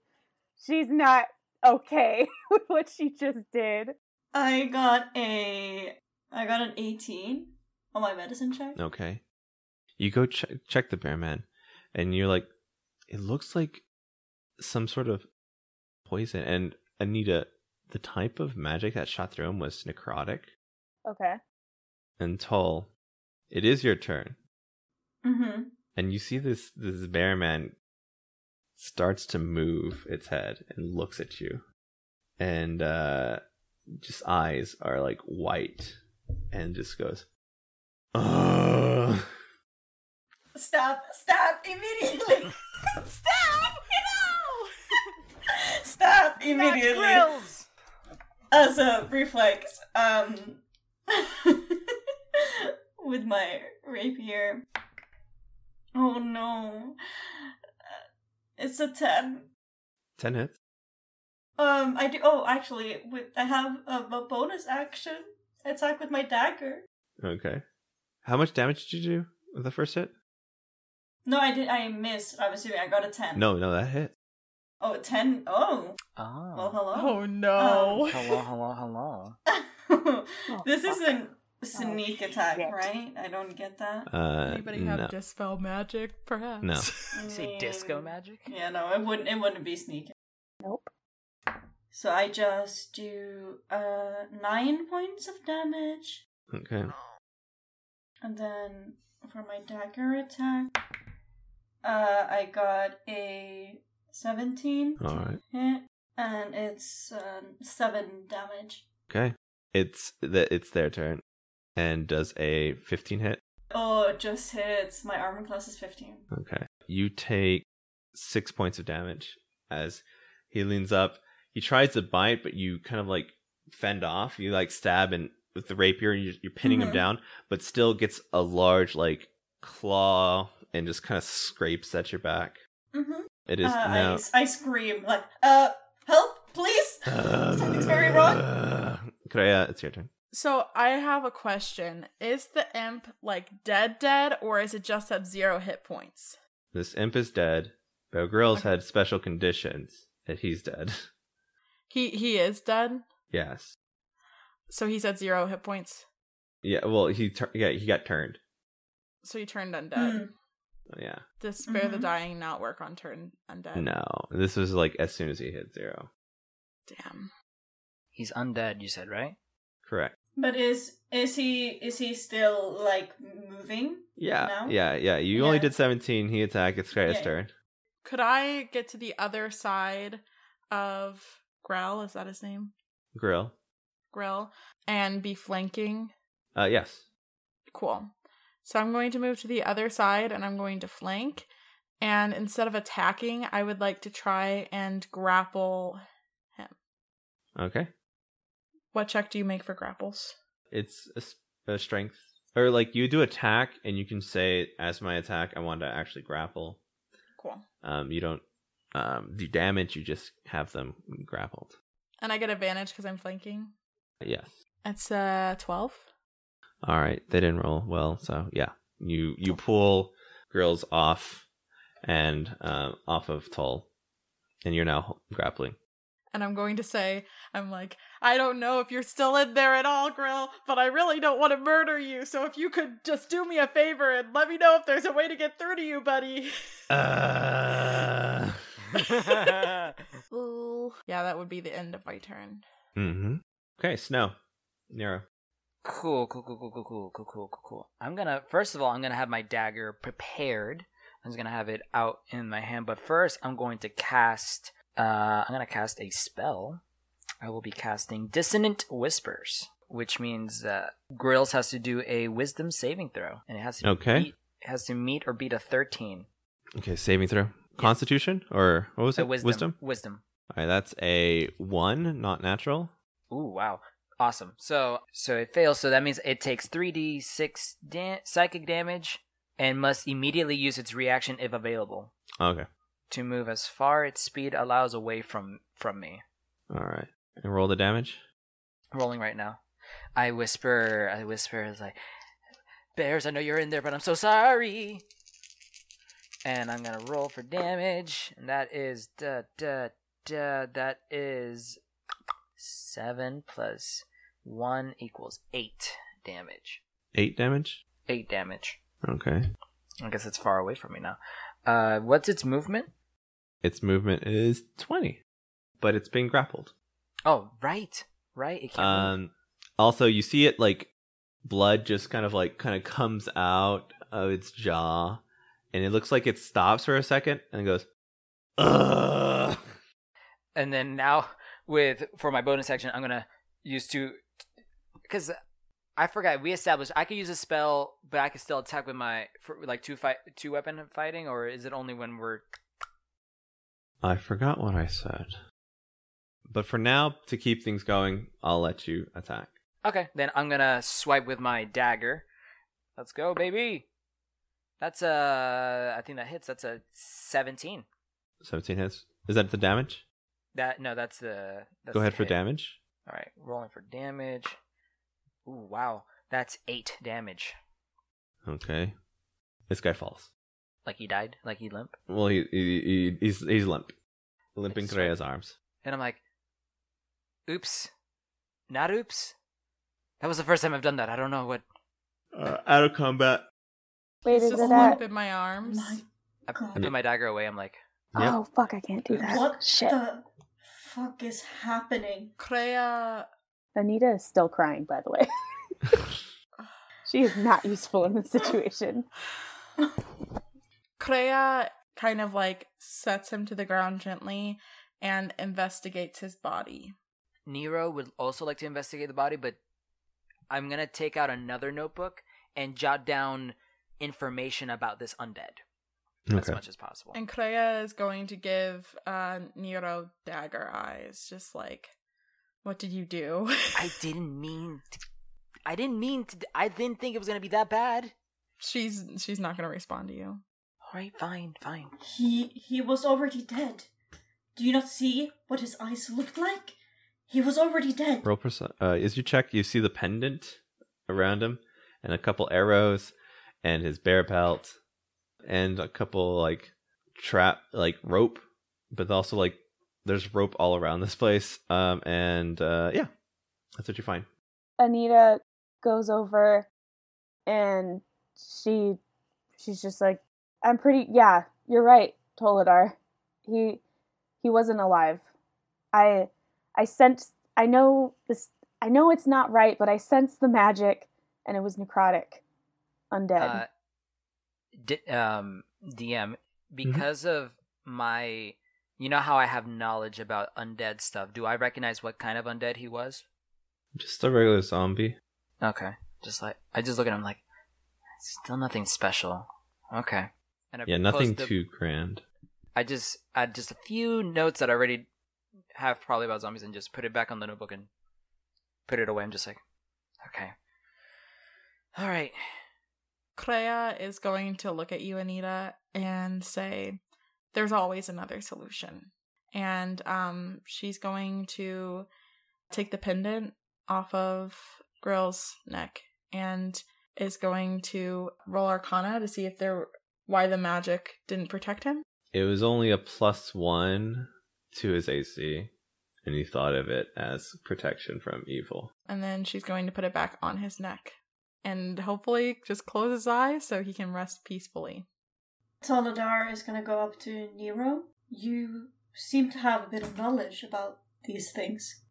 she's not okay *laughs* with what she just did. I got a I got an 18 on my medicine check. Okay. You go ch- check the bear man, and you're like, it looks like some sort of poison. And Anita, the type of magic that shot through him was necrotic. Okay. And Tull, it is your turn, Mm-hmm. and you see this this bear man starts to move its head and looks at you, and uh, just eyes are like white, and just goes, Ugh. Stop! Stop immediately! *laughs* Stop! No! *laughs* Stop immediately! As a reflex, um, *laughs* with my rapier. Oh no! Uh, It's a ten. ten hits. Um, I do. Oh, actually, with I have a, a bonus action attack with my dagger. Okay. How much damage did you do with the first hit? No, I did. I missed. I'm assuming I got a ten. No, no, that hit. Oh, a 10? Oh. Oh. Well, hello. Oh no. hello, hello, hello. *laughs* this fuck. isn't sneak attack, shit. right? I don't get that. Uh, Anybody no. have dispel magic, perhaps? No. I Say disco magic. Yeah, no, it wouldn't. It wouldn't be sneak. Nope. So I just do uh nine points of damage, Okay. and then for my dagger attack, uh, I got a seventeen All right. hit, and it's uh, seven damage. Okay. It's the it's their turn, and does a fifteen hit. Oh, it just hits. My armor class is fifteen. Okay. You take six points of damage as he leans up. He tries to bite, but you kind of like fend off. You like stab and with the rapier, and you're, you're pinning him Mhm. down, but still gets a large like claw and just kind of scrapes at your back. Mm-hmm. It is uh, now. I, I scream like, uh, help, please! *laughs* Something's very wrong. Crea, it's your turn. So I have a question. Is the imp like dead dead or is it just at zero hit points? This imp is dead. Bear Grylls Okay. had special conditions that he's dead. *laughs* He he is dead. yes. So he's at zero hit points. Yeah. Well, he tur- yeah he got turned. So he turned undead. Mm. Yeah. Does spare the Mhm. dying not work on turn undead? No, this was like as soon as he hit zero. Damn. He's undead. You said right? Correct. But is is he is he still like moving? Yeah. No? Yeah. Yeah. You only did seventeen. He attacked. It's Crea's Yeah. turn. Could I get to the other side of Grell? Is that his name? Grill. Grill. And be flanking? Uh, yes. Cool. So I'm going to move to the other side and I'm going to flank. And instead of attacking, I would like to try and grapple him. Okay. What check do you make for grapples? It's a strength, or like you do attack, and you can say, "As my attack, I want to actually grapple." Cool. Um, you don't um do damage. You just have them grappled. And I get advantage because I'm flanking. Yes. It's uh 12. All right, they didn't roll well, so yeah, you you pull grills off and um, off of Tull, and you're now grappling. And I'm going to say, I'm like, I don't know if you're still in there at all, Grill, but I really don't want to murder you. So if you could just do me a favor and let me know if there's a way to get through to you, buddy. Uh. *laughs* *laughs* Yeah, that would be the end of my turn. mm-hmm. Okay, Snow, Niro. Cool, cool, cool, cool, cool, cool, cool, cool, cool, cool. I'm gonna first of all, I'm gonna have my dagger prepared. I'm just gonna have it out in my hand. But first, I'm going to cast. Uh, I'm gonna cast a spell. I will be casting Dissonant Whispers. which means that Grills has to do a Wisdom saving throw, and it has to Okay. beat, it has to meet or beat a thirteen. Okay, saving throw. Constitution or what was it? wisdom. Wisdom. Wisdom. All right, that's a one, not natural. Ooh, wow. Awesome. So so it fails, so that means it takes 3d6 da- psychic damage and must immediately use its reaction if available Okay. To move as far its speed allows away from from me. All right. And roll the damage. Rolling right now. I whisper, I whisper it's like Bears, I know you're in there, but I'm so sorry. And I'm gonna roll for damage, and that is da da da that is seven plus one equals eight damage. Eight damage. Eight damage. Okay. I guess it's far away from me now. Uh, what's its movement? Its movement is twenty, but it's being grappled. Oh, right, right. It can't move. Um. Also, you see it like blood just kind of like kind of comes out of its jaw, and it looks like it stops for a second and goes, "Ugh." and then now with for my bonus action i'm gonna use two because i forgot we established i could use a spell but i could still attack with my for like two fight two weapon fighting or is it only when we're I forgot what I said. But for now, to keep things going, I'll let you attack. okay then i'm gonna swipe with my dagger let's go baby that's a i think that hits that's a 17 Seventeen hits. Is that the damage? that no that's the that's Go the ahead for hit. damage. all right rolling for damage Ooh, wow that's eight damage Okay. This guy falls. Like he died like he limp Well, he, he, he he's he's limp, limping That's through his arms. And I'm like, oops. Not oops. That was the first time I've done that. I don't know what. Uh, out of combat. Wait, is It's it a at? Limp in my arms. My I put my dagger away. I'm like, Yep. Oh fuck! I can't do that. What Shit. the fuck is happening? Crea Anita is still crying, by the way. *laughs* she is not useful in this situation. *laughs* Crea kind of like sets him to the ground gently and investigates his body. Niro would also like to investigate the body, but I'm going to take out another notebook and jot down information about this undead as much as possible. And Crea is going to give uh, Niro dagger eyes, just like, what did you do? *laughs* I didn't mean. To, I didn't mean to. I didn't think it was going to be that bad. she's she's not going to respond to you. All right, fine, fine. He he was already dead. Do you not see what his eyes looked like? He was already dead. Roll perce- uh, as you check, you see the pendant around him, and a couple arrows, and his bear pelt, and a couple like trap like rope, but also like there's rope all around this place. Um, and uh, yeah, that's what you find. Anita goes over and she she's just like I'm pretty yeah, you're right, Toladar. He he wasn't alive. I I sense I know this I know it's not right, but I sense the magic and it was necrotic. Undead. Uh, D- um, DM, because of my, you know how I have knowledge about undead stuff. Do I recognize what kind of undead he was? Just a regular zombie. Okay, just like I just look at him like, still nothing special. Okay, and I Yeah, nothing the- too grand. I just add just a few notes that I already have probably about zombies and just put it back on the notebook and put it away. I'm just like, okay, all right. Crea is going to look at you, Anita, and say, There's always another solution. And um, she's going to take the pendant off of Grill's neck and is going to roll Arcana to see if there why the magic didn't protect him. It was only a plus one to his AC, and he thought of it as protection from evil. And then she's going to put it back on his neck and hopefully just close his eyes so he can rest peacefully. Toladar is gonna go up to Niro. You seem to have a bit of knowledge about these things.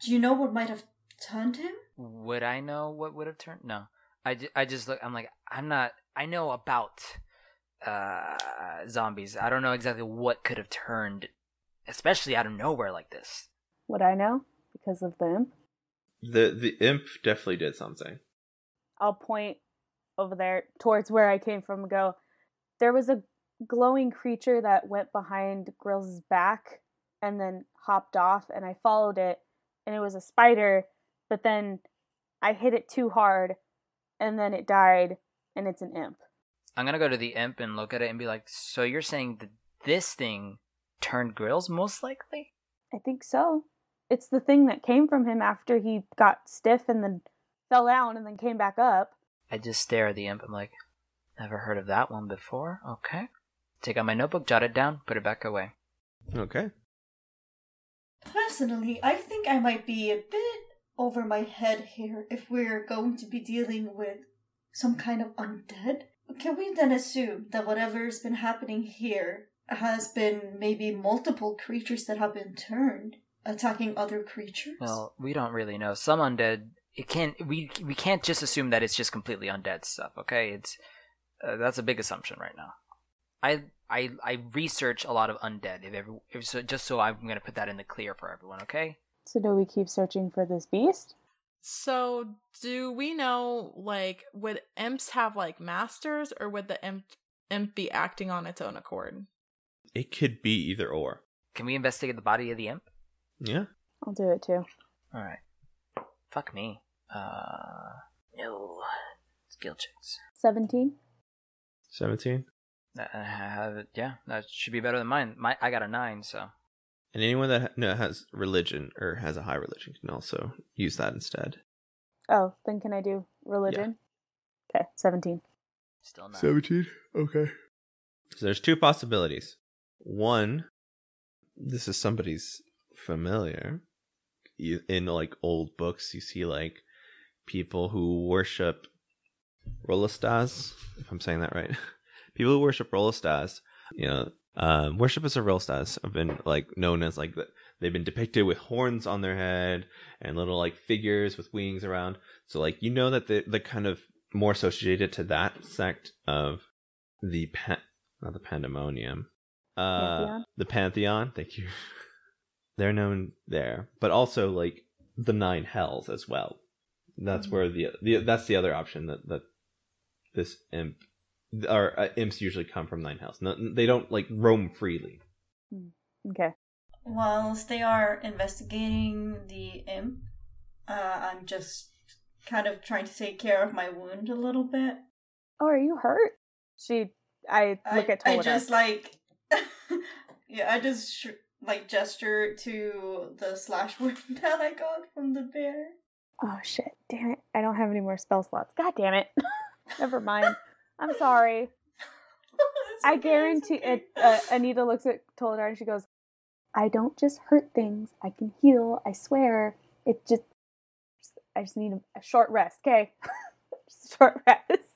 Do you know what might have turned him? Would I know what would have turned? No. I, ju- I just look, I'm like, I'm not, I know about uh, zombies. I don't know exactly what could have turned, especially out of nowhere like this. Would I know? Because of them? The the imp definitely did something. I'll point over there towards where I came from and go, there was a glowing creature that went behind Grills' back and then hopped off, and I followed it, and it was a spider, but then I hit it too hard, and then it died, and it's an imp. I'm gonna go to the imp and look at it and be like, so you're saying that this thing turned grills most likely? I think so. It's the thing that came from him after he got stiff and then fell down and then came back up. I just stare at the imp. I'm like, never heard of that one before. Okay. Take out my notebook, jot it down, put it back away. Okay. Personally, I think I might be a bit over my head here if we're going to be dealing with some kind of undead. Can we then assume that whatever's been happening here has been maybe multiple creatures that have been turned, attacking other creatures? Well, we don't really know. Some undead. It can't. We we can't just assume that it's just completely undead stuff. Okay, it's uh, that's a big assumption right now. I I I research a lot of undead. If every if so, just so I'm gonna put that in the clear for everyone. Okay. So do we keep searching for this beast? So, do we know, like, would imps have, like, masters, or would the imp, imp be acting on its own accord? It could be either or. Can we investigate the body of the imp? Yeah. I'll do it too. All right. Fuck me. Uh, no. Skill checks. 17? 17. Uh, yeah, that should be better than mine. My I got a nine, so And anyone that ha- no, has religion or has a high religion can also use that instead. Oh, then can I do religion? Okay, 17. still nine. 17. Okay. So there's two possibilities. One, this is somebody's familiar. You, in like old books, you see like people who worship Rolostas, if I'm saying that right. *laughs* people who worship Rolostas, you know, um, worshippers of Rolostas have been like known as like the, they've been depicted with horns on their head and little like figures with wings around. So like you know that the the kind of more associated to that sect of the pan, not the pandemonium, uh, Pantheon? the pantheon. Thank you. *laughs* They're known there, but also like the nine hells as well. That's where the, the that's the other option that that this imp or uh, imps usually come from nine House. No, they don't like roam freely. Okay. Whilst they are investigating the imp, uh, I'm just kind of trying to take care of my wound a little bit. Oh, are you hurt? She, I I, look at I just like, *laughs* yeah, I just sh- like gesture to the slash *laughs* wound that I got from the bear. Oh shit! Damn it! I don't have any more spell slots. God damn it! *laughs* Never mind. I'm sorry. *laughs* I okay, guarantee okay. it. Uh, Anita looks at Toladar and she goes, "I don't just hurt things. I can heal. I swear. It just, I just need a, short rest. Okay, *laughs* short rest.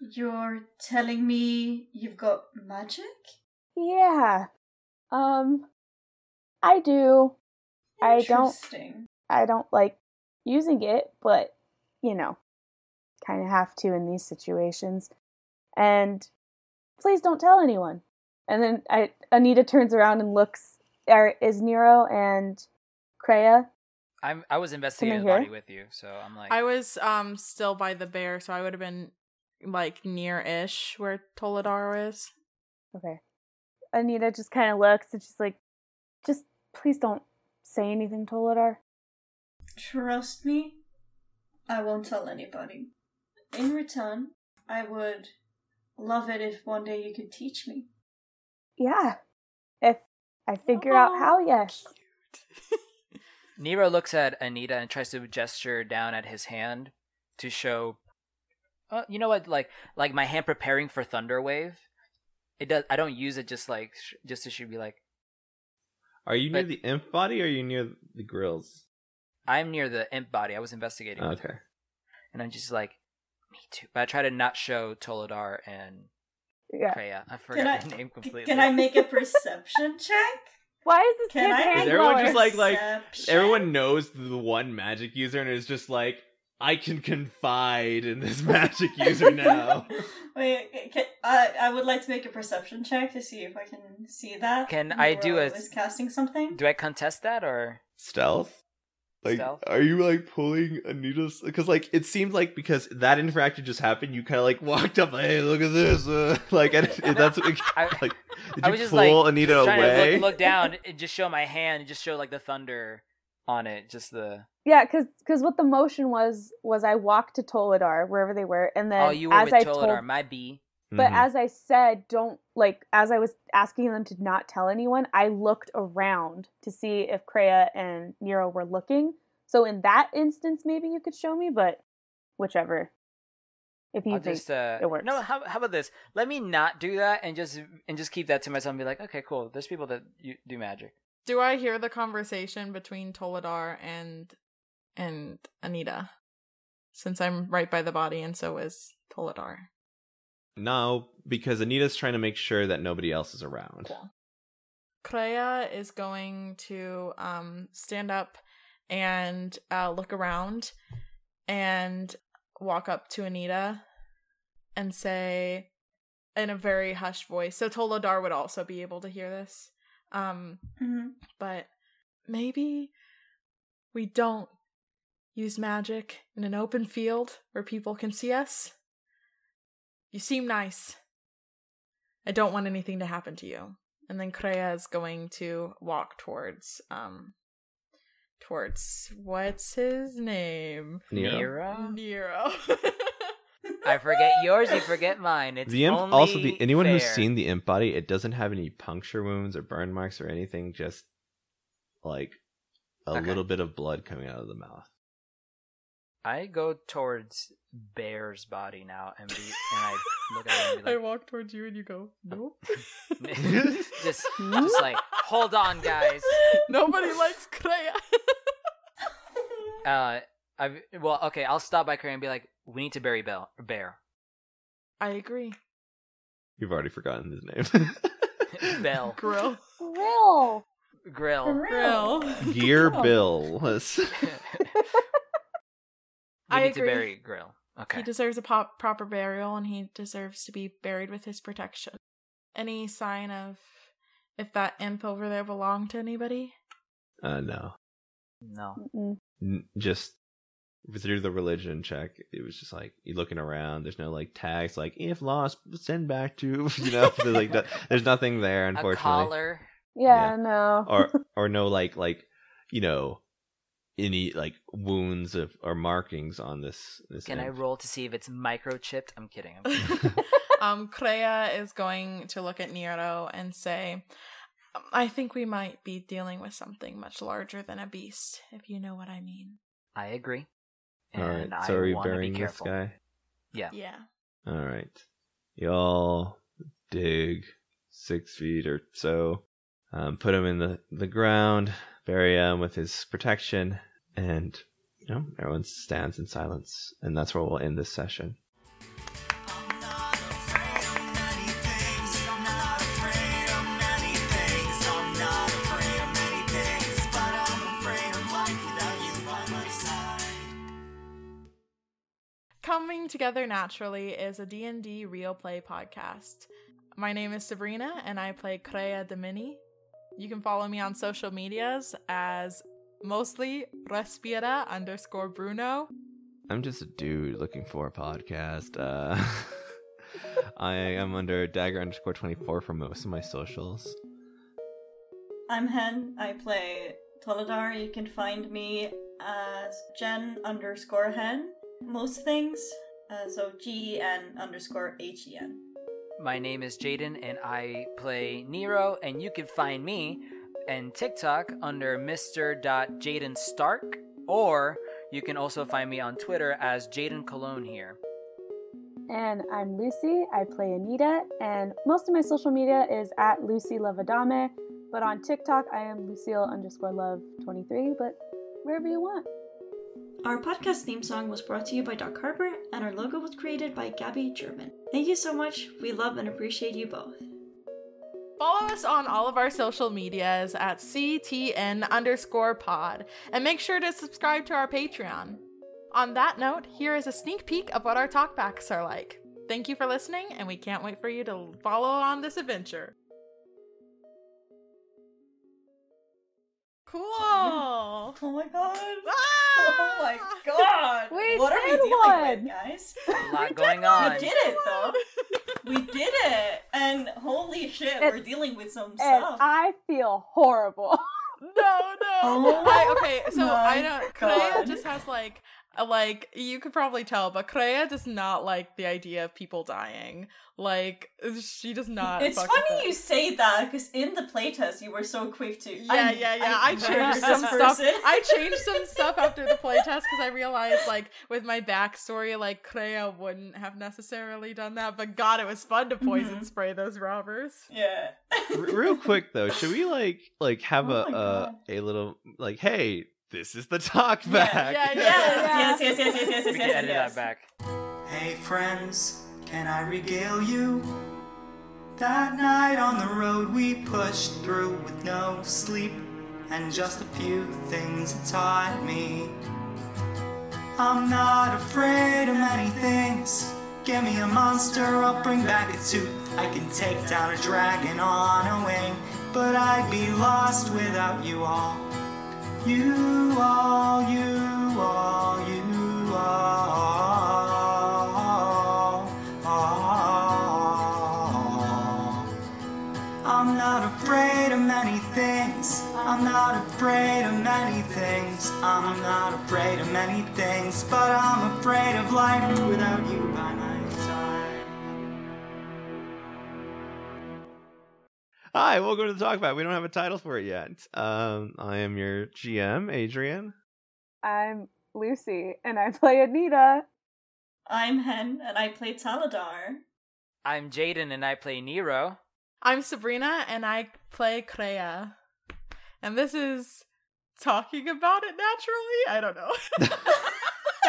You're telling me you've got magic? Yeah. Um, I do. I don't. Interesting. I don't like using it, but you know, kind of have to in these situations. And please don't tell anyone. And then I, Anita turns around and looks. Are, is Niro and Crea? I'm I was investigating the body with you, so I'm like I was um still by the bear, so I would have been like near-ish where Toladar is. Okay. Anita just kind of looks and she's like, just please don't say anything, Toladar. Trust me, I won't tell anybody. In return, I would love it if one day you could teach me. Yeah. If I figure out how, yes. *laughs* Niro looks at Anita and tries to gesture down at his hand to show. Uh, you know what? Like like my hand preparing for thunder wave. It does. I don't use it just like sh- just to should be like Are you near the imp body or are you near the grills? I'm near the imp body. I was investigating with Okay. her, and I'm just like me too. But I try to not show Toladar and Yeah. Freya. I Can forgot I, name completely. can I make a *laughs* perception check? Why is this Can kid's I- hand Is everyone glowing? just like like Perception? everyone knows the one magic user and is just like I can confide in this *laughs* magic user *laughs* now. Wait, can, I I would like to make a perception check to see if I can see that. Can I do a- is casting something? Do I contest that or? Stealth. Like, Stealth? are you like pulling Anita's? Because like it seemed like because that interaction just happened, you kind of like walked up, like, hey, look at this, uh, *laughs* like and *laughs* that's what, *laughs* like. Did I you was just pull like Anita trying away? to look, look down and just show my hand and just show like the thunder on it. Just the Yeah, because because what the motion was was I walked to Toladar wherever they were, and then oh, you were as with I Toladar, told, my B. but Mhm. as I said, don't like as I was asking them to not tell anyone, I looked around to see if Crea and Niro were looking. So in that instance, maybe you could show me, but whichever. If you I'll think just uh it works. no. How, how about this? Let me not do that and just and just keep that to myself and be like, okay, cool. There's people that you, do magic. Do I hear the conversation between Toladar and and Anita? Since I'm right by the body and so is Toladar. No, because Anita's trying to make sure that nobody else is around. Cool. Crea is going to um stand up and uh look around and walk up to Anita and say in a very hushed voice. So Toladar would also be able to hear this. Um hmm but maybe we don't use magic in an open field where people can see us. You seem nice. I don't want anything to happen to you. And then Crea is going to walk towards um towards what's his name? Niro. Niro? Niro. *laughs* I forget yours, you forget mine. It's the imp, only also the anyone who's seen the imp body, it doesn't have any puncture wounds or burn marks or anything. Just like a Okay. little bit of blood coming out of the mouth. I go towards Bear's body now and be and I look at him and be *laughs* I walk towards you and you go, nope. *laughs* just just like *laughs* hold on, guys. Nobody likes Crea. Uh, I well, okay. I'll stop by Cray and be like, we need to bury Bell Bear. I agree. You've already forgotten his name. Bell Grill. Grill. Grill. Grill. Gear Bill. was- We I need to bury Grill. Okay. He deserves a pop- proper burial and he deserves to be buried with his protection. Any sign of if that imp over there belonged to anybody? uh, no, no. N- just through the religion check, it was just like you looking around. There's no like tags like if lost, send back to *laughs* you know. *laughs* there's, like no- there's nothing there, A unfortunately. collar. Yeah, Yeah. no. or *laughs* or no like like you know any like wounds of or markings on this this Can I roll to see if it's microchipped? I'm kidding. I'm kidding. *laughs* *laughs* um, Crea is going to look at Niro and say, "Um, I think we might be dealing with something much larger than a beast, if you know what I mean. I agree. all right And so I are we wanna be burying this guy Yeah. Yeah. all right y'all dig six feet or so um, put him in the the ground bury him with his protection and you know everyone stands in silence and that's where we'll end this session. Coming Together Naturally is a D&D real play podcast. My name is Sabrina and I play Crea Domini. You can follow me on social medias as mostly Respira underscore Bruno. I'm just a dude looking for a podcast. Uh, *laughs* I am under dagger underscore 24 for most of my socials. I'm Hen. I play Toladar. You can find me as Gen underscore Hen. Most things. Uh, so G E N underscore H E N. My name is Jayden and I play Niro, and you can find me and TikTok under Mr. Stark, or you can also find me on Twitter as Jayden colon here. And I'm Lucy. I play Anita, and most of my social media is at Lucy Loveadame. But on TikTok, I am Lucille underscore love 23, but wherever you want. Our podcast theme song was brought to you by Doc Harbor, and our logo was created by Gabby German. Thank you so much. We love and appreciate you both. Follow us on all of our social medias at CTN underscore pod and make sure to subscribe to our Patreon. On that note, here is a sneak peek of what our talkbacks are like. Thank you for listening, and we can't wait for you to follow on this adventure. Cool. Oh my god. Ah! Oh my god. We what are we did dealing one. with, guys? A lot going on. We did it though. *laughs* We did it. And holy shit, And- we're dealing with some And stuff. I feel horrible. *laughs* No, no. Oh I, okay, so I my don't. God. Crea just has like, a, like you could probably tell, but Crea does not like the idea of people dying. Like she does not. it's fuck with funny it. you say that because in the playtest you were so quick to. Yeah, I- yeah, yeah. I, murder changed this some stuff. I changed *laughs* *laughs* some stuff after the playtest because I realized, like, with my backstory, like Crea wouldn't have necessarily done that. But God, it was fun to poison Mhm. spray those robbers. Yeah. R- real quick though, should we like like have Oh a uh, a little like, hey, this is the talk Yeah, back. yeah, *laughs* Yes, yes, yes, yes, yes, yes, We yes, can yes, edit yes. that back. Hey friends, can I regale you? That night on the road we pushed through with no sleep and just a few things it taught me. I'm not afraid of many things. Give me a monster, I'll bring back a tooth. I can take down a dragon on a wing, but I'd be lost without you all. You all, you all, you all. I'm not afraid of many things. I'm not afraid of many things. I'm not afraid of many things, but I'm afraid of life without Hi, welcome to the talk back. We don't have a title for it yet. Um, I am your GM, Adrian. I'm Lucy, and I play Anita. I'm Hen, and I play Toladar. I'm Jayden and I play Niro. I'm Sabrina, and I play Crea. And this is talking about it naturally. I don't know. *laughs* *laughs*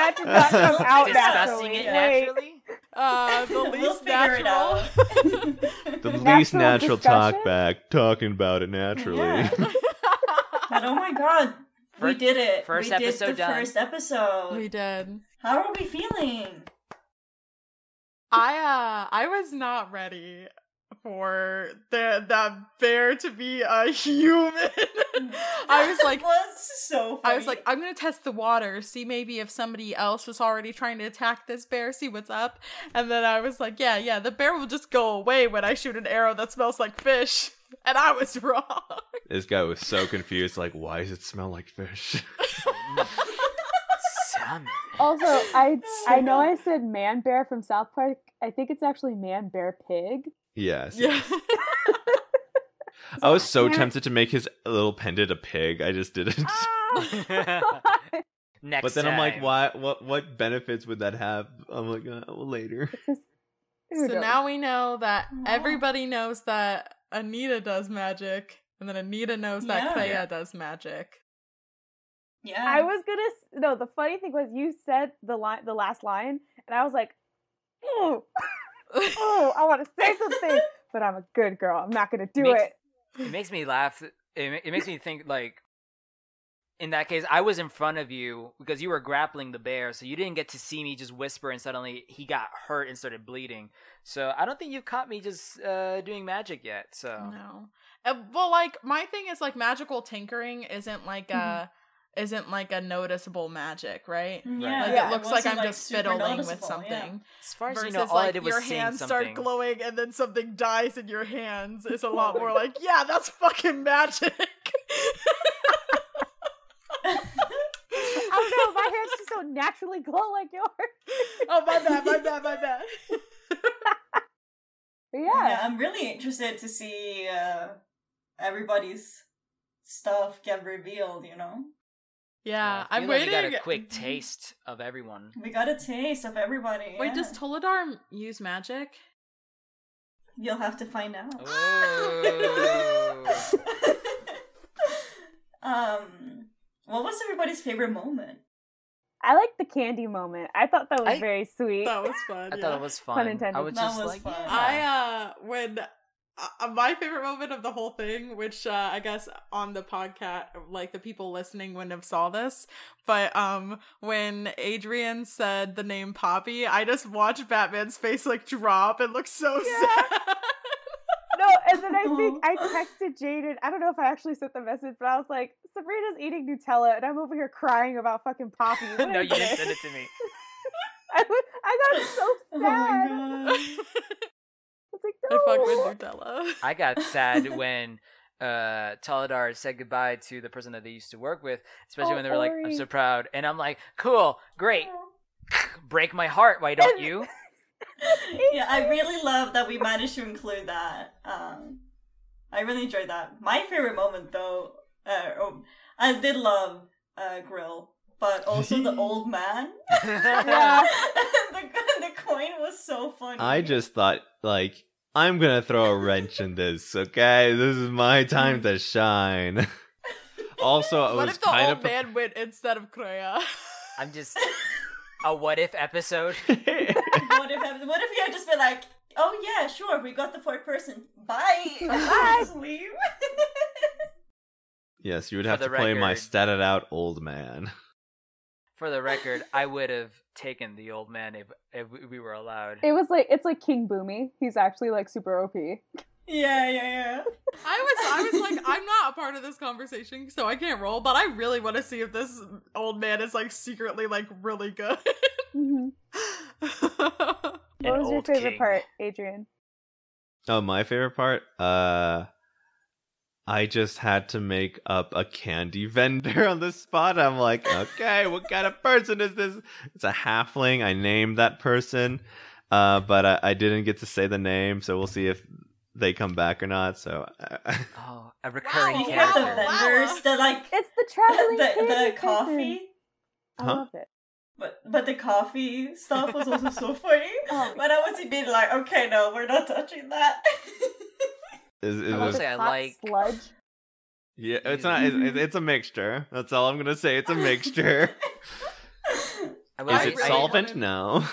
That did not come out Discussing naturally. it naturally. uh, the we'll least natural. out. *laughs* The least natural discussion? talk back, talking about it naturally. Yeah. *laughs* Oh my god, we did it. first we did episode the done. first episode. we did. How are we feeling? I uh I was not ready for the that bear to be a human. *laughs* I was like was so. Funny. I was like, I'm gonna test the water, see maybe if somebody else was already trying to attack this bear, see what's up. And then I was like, yeah, yeah, the bear will just go away when I shoot an arrow that smells like fish. *laughs* And I was wrong. This guy was so confused, like, why does it smell like fish? *laughs* Also, I I know I said man bear from South Park. I think it's actually man bear pig. Yes. yeah. *laughs* *laughs* I was so Damn tempted to make his little pendant a pig. I just didn't. Ah! *laughs* Next but then I'm like, why? What? What benefits would that have? I'm like, uh, well, later. Just- so now we know that Wow. everybody knows that Anita does magic, and then Anita knows that Yeah. Crea Yeah. does magic. yeah. I was gonna no. The funny thing was you said the line, the last line, and I was like, "Oh, oh, I want to say *laughs* something, but I'm a good girl. I'm not gonna do Makes- it." it makes me laugh. It, it makes me think like, in that case, I was in front of you because you were grappling the bear, so you didn't get to see me just whisper, and suddenly he got hurt and started bleeding. So I don't think you've caught me just uh, doing magic yet. So No. Uh, well, like my thing is like magical tinkering isn't like a isn't like a noticeable magic, right? Yeah, Like Yeah, it looks wasn't, like I'm just fiddling with something. yeah. as far as Versus you know, all I did was your hands something. start glowing and then something dies in your hands is a lot more like, yeah, that's fucking magic. *laughs* I don't know. My hands just don't naturally glow like yours. oh my bad, my bad, my bad. But *laughs* Yeah. yeah, I'm really interested to see uh, everybody's stuff get revealed. You know, Yeah, I I'm feel like we got a quick taste of everyone. we got a taste of everybody. Wait, yeah. does Toladar use magic? You'll have to find out. Oh. *laughs* um, what was everybody's favorite moment? I like the candy moment. I thought that was I- very sweet. That was fun. I yeah. thought it was fun. Pun intended. I was That just was like, fun. yeah. I uh when uh, my favorite moment of the whole thing, which uh, I guess on the podcast, like the people listening wouldn't have saw this, but um when Adrian said the name Poppy, I just watched Batman's face like drop and look so Yeah. sad. *laughs* no, and then I think I *laughs* texted Jayden. I don't know if I actually sent the message, but I was like, Sabrina's eating Nutella, and I'm over here crying about fucking Poppy. *laughs* No, you didn't send it to me. I, was, I got so Oh sad. my god. I was fuck with *laughs* Nutella. I got sad when uh Toladar said goodbye to the person that they used to work with, especially Oh, when they were like, "I'm so proud," and I'm like, "Cool, great, *laughs* break my heart, why don't you?" *laughs* yeah, I really love that we managed to include that. Um, I really enjoyed that. My favorite moment, though, uh, oh, I did love uh, Grill, but also the old man. Yeah. the, the coin was so funny. I just thought, like, I'm gonna throw a wrench in this, okay? This is my time to shine. *laughs* also, I what was if the kind old of. man went instead of Crea? *laughs* I'm just a what if episode. *laughs* what if what if you had just been like, oh yeah, sure, we got the fourth person. Bye. Bye. Leave. yes, you would For have the to play my record. statted out old man. For the record, I would have taken the old man if, if we were allowed. It was like it's like King Bumi. He's actually like super OP. yeah, yeah, yeah. I was I was like, I'm not a part of this conversation, so I can't roll, but I really want to see if this old man is like secretly like really good. hmm *laughs* What was your favorite king. part, Adrian? Oh, my favorite part? Uh I just had to make up a candy *laughs* vendor on the spot. I'm like, okay, what kind of person is this? It's a halfling. I named that person. Uh, but I, I didn't get to say the name, so we'll see if they come back or not. So uh, *laughs* Oh, a recurring Wow, You have the Wow. vendors, the like It's the traveling the candy the person. coffee. I Huh? love it. But but the coffee stuff was also so *laughs* funny. Oh, But I was being like, okay, no, we're not touching that. Is, is I will this- say I hot like- sludge. yeah, it's not. It's, it's a mixture. That's all I'm gonna say. It's a mixture. *laughs* I will Is I it really solvent? wanted- No.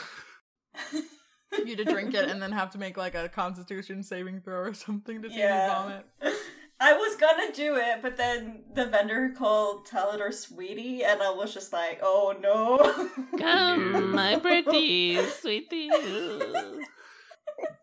*laughs* you to drink it and then have to make like a constitution saving throw or something to see Yeah. you vomit. *laughs* I was gonna do it, but then the vendor called Toladar Sweetie, and I was just like, oh no. Come, my pretty sweetie. *laughs*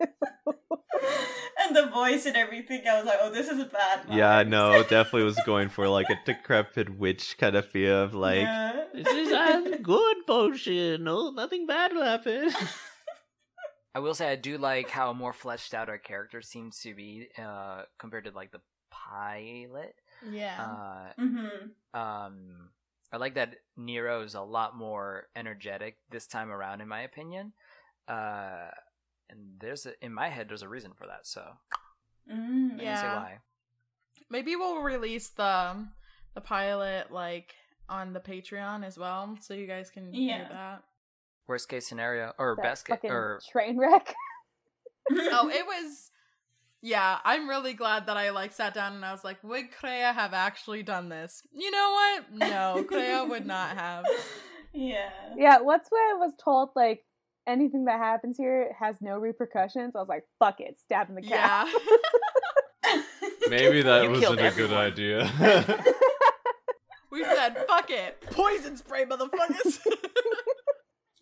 and the voice and everything, I was like, oh, this is bad. Yeah, no, *laughs* definitely was going for like a decrepit witch kind of feel of like. Yeah. This is a good potion. No, nothing bad will happen. *laughs* I will say I do like how more fleshed out our character seems to be uh, compared to like the pilot. Yeah. Uh, mm-hmm. um, I like that Niro is a lot more energetic this time around, in my opinion. Uh, and there's a, in my head, there's a reason for that. So Mm. I can say Yeah. why. Maybe we'll release the the pilot like on the Patreon as well, so you guys can hear that. Worst case scenario or That best case or train wreck. *laughs* Oh, it was. Yeah, I'm really glad that I like sat down and I was like, would Crea have actually done this? You know what? No, Crea would not have. *laughs* *laughs* Yeah. Yeah, what's when I was told like anything that happens here has no repercussions? I was like, fuck it, stab in the cat. Yeah. *laughs* Maybe that You wasn't killed a good idea. *laughs* we said, fuck it. Poison spray, motherfuckers.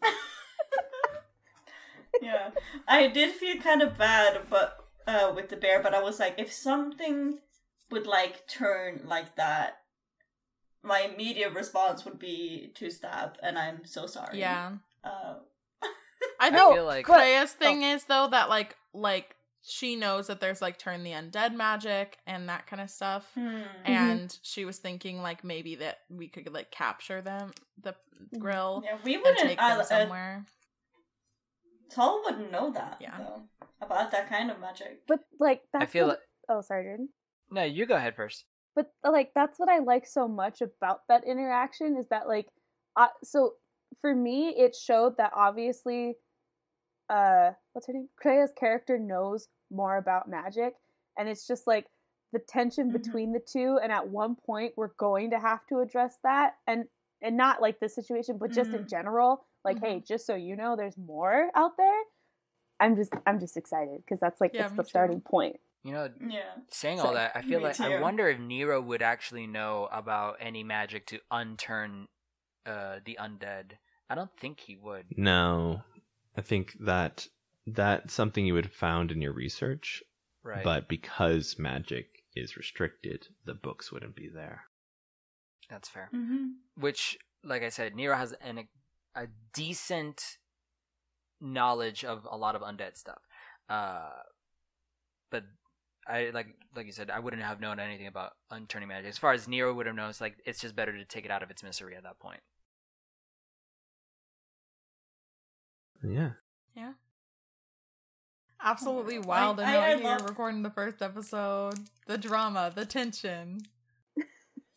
*laughs* yeah. I did feel kind of bad, but uh, with the bear, but I was like, if something would like turn like that, my immediate response would be to stab, and I'm so sorry. yeah. Uh, I No, think feel like but- Crea's thing is though that like like she knows that there's like turn the undead magic and that kind of stuff. hmm. And she was thinking like maybe that we could like capture them the grill Yeah, we wouldn't. take Uh, them uh, somewhere. Tall wouldn't know that. Yeah. Though, about that kind of magic. But like that's I feel what- like Oh, sorry, Jordan. no. You go ahead first. But uh, like that's what I like so much about that interaction is that like uh, so for me it showed that obviously uh what's her name? Crea's character knows more about magic and it's just like the tension Mhm. between the two and at one point we're going to have to address that and and not like this situation but just in Mhm. general like hey just so you know there's more out there i'm just i'm just excited because that's like Yeah, it's the too. starting point You know, Yeah. saying So- all that, I feel Me like I wonder if Niro would actually know about any magic to unturn uh, the undead. I don't think he would. no, I think that that's something you would have found in your research, Right. But because magic is restricted, the books wouldn't be there. That's fair. hmm Which, like I said, Niro has an a decent knowledge of a lot of undead stuff. Uh, but I like like you said, I wouldn't have known anything about unturning magic. As far as Niro would have known, it's like it's just better to take it out of its misery at that point. Yeah. Yeah. Absolutely I- wild and I- I out here love- recording the first episode. The drama, the tension.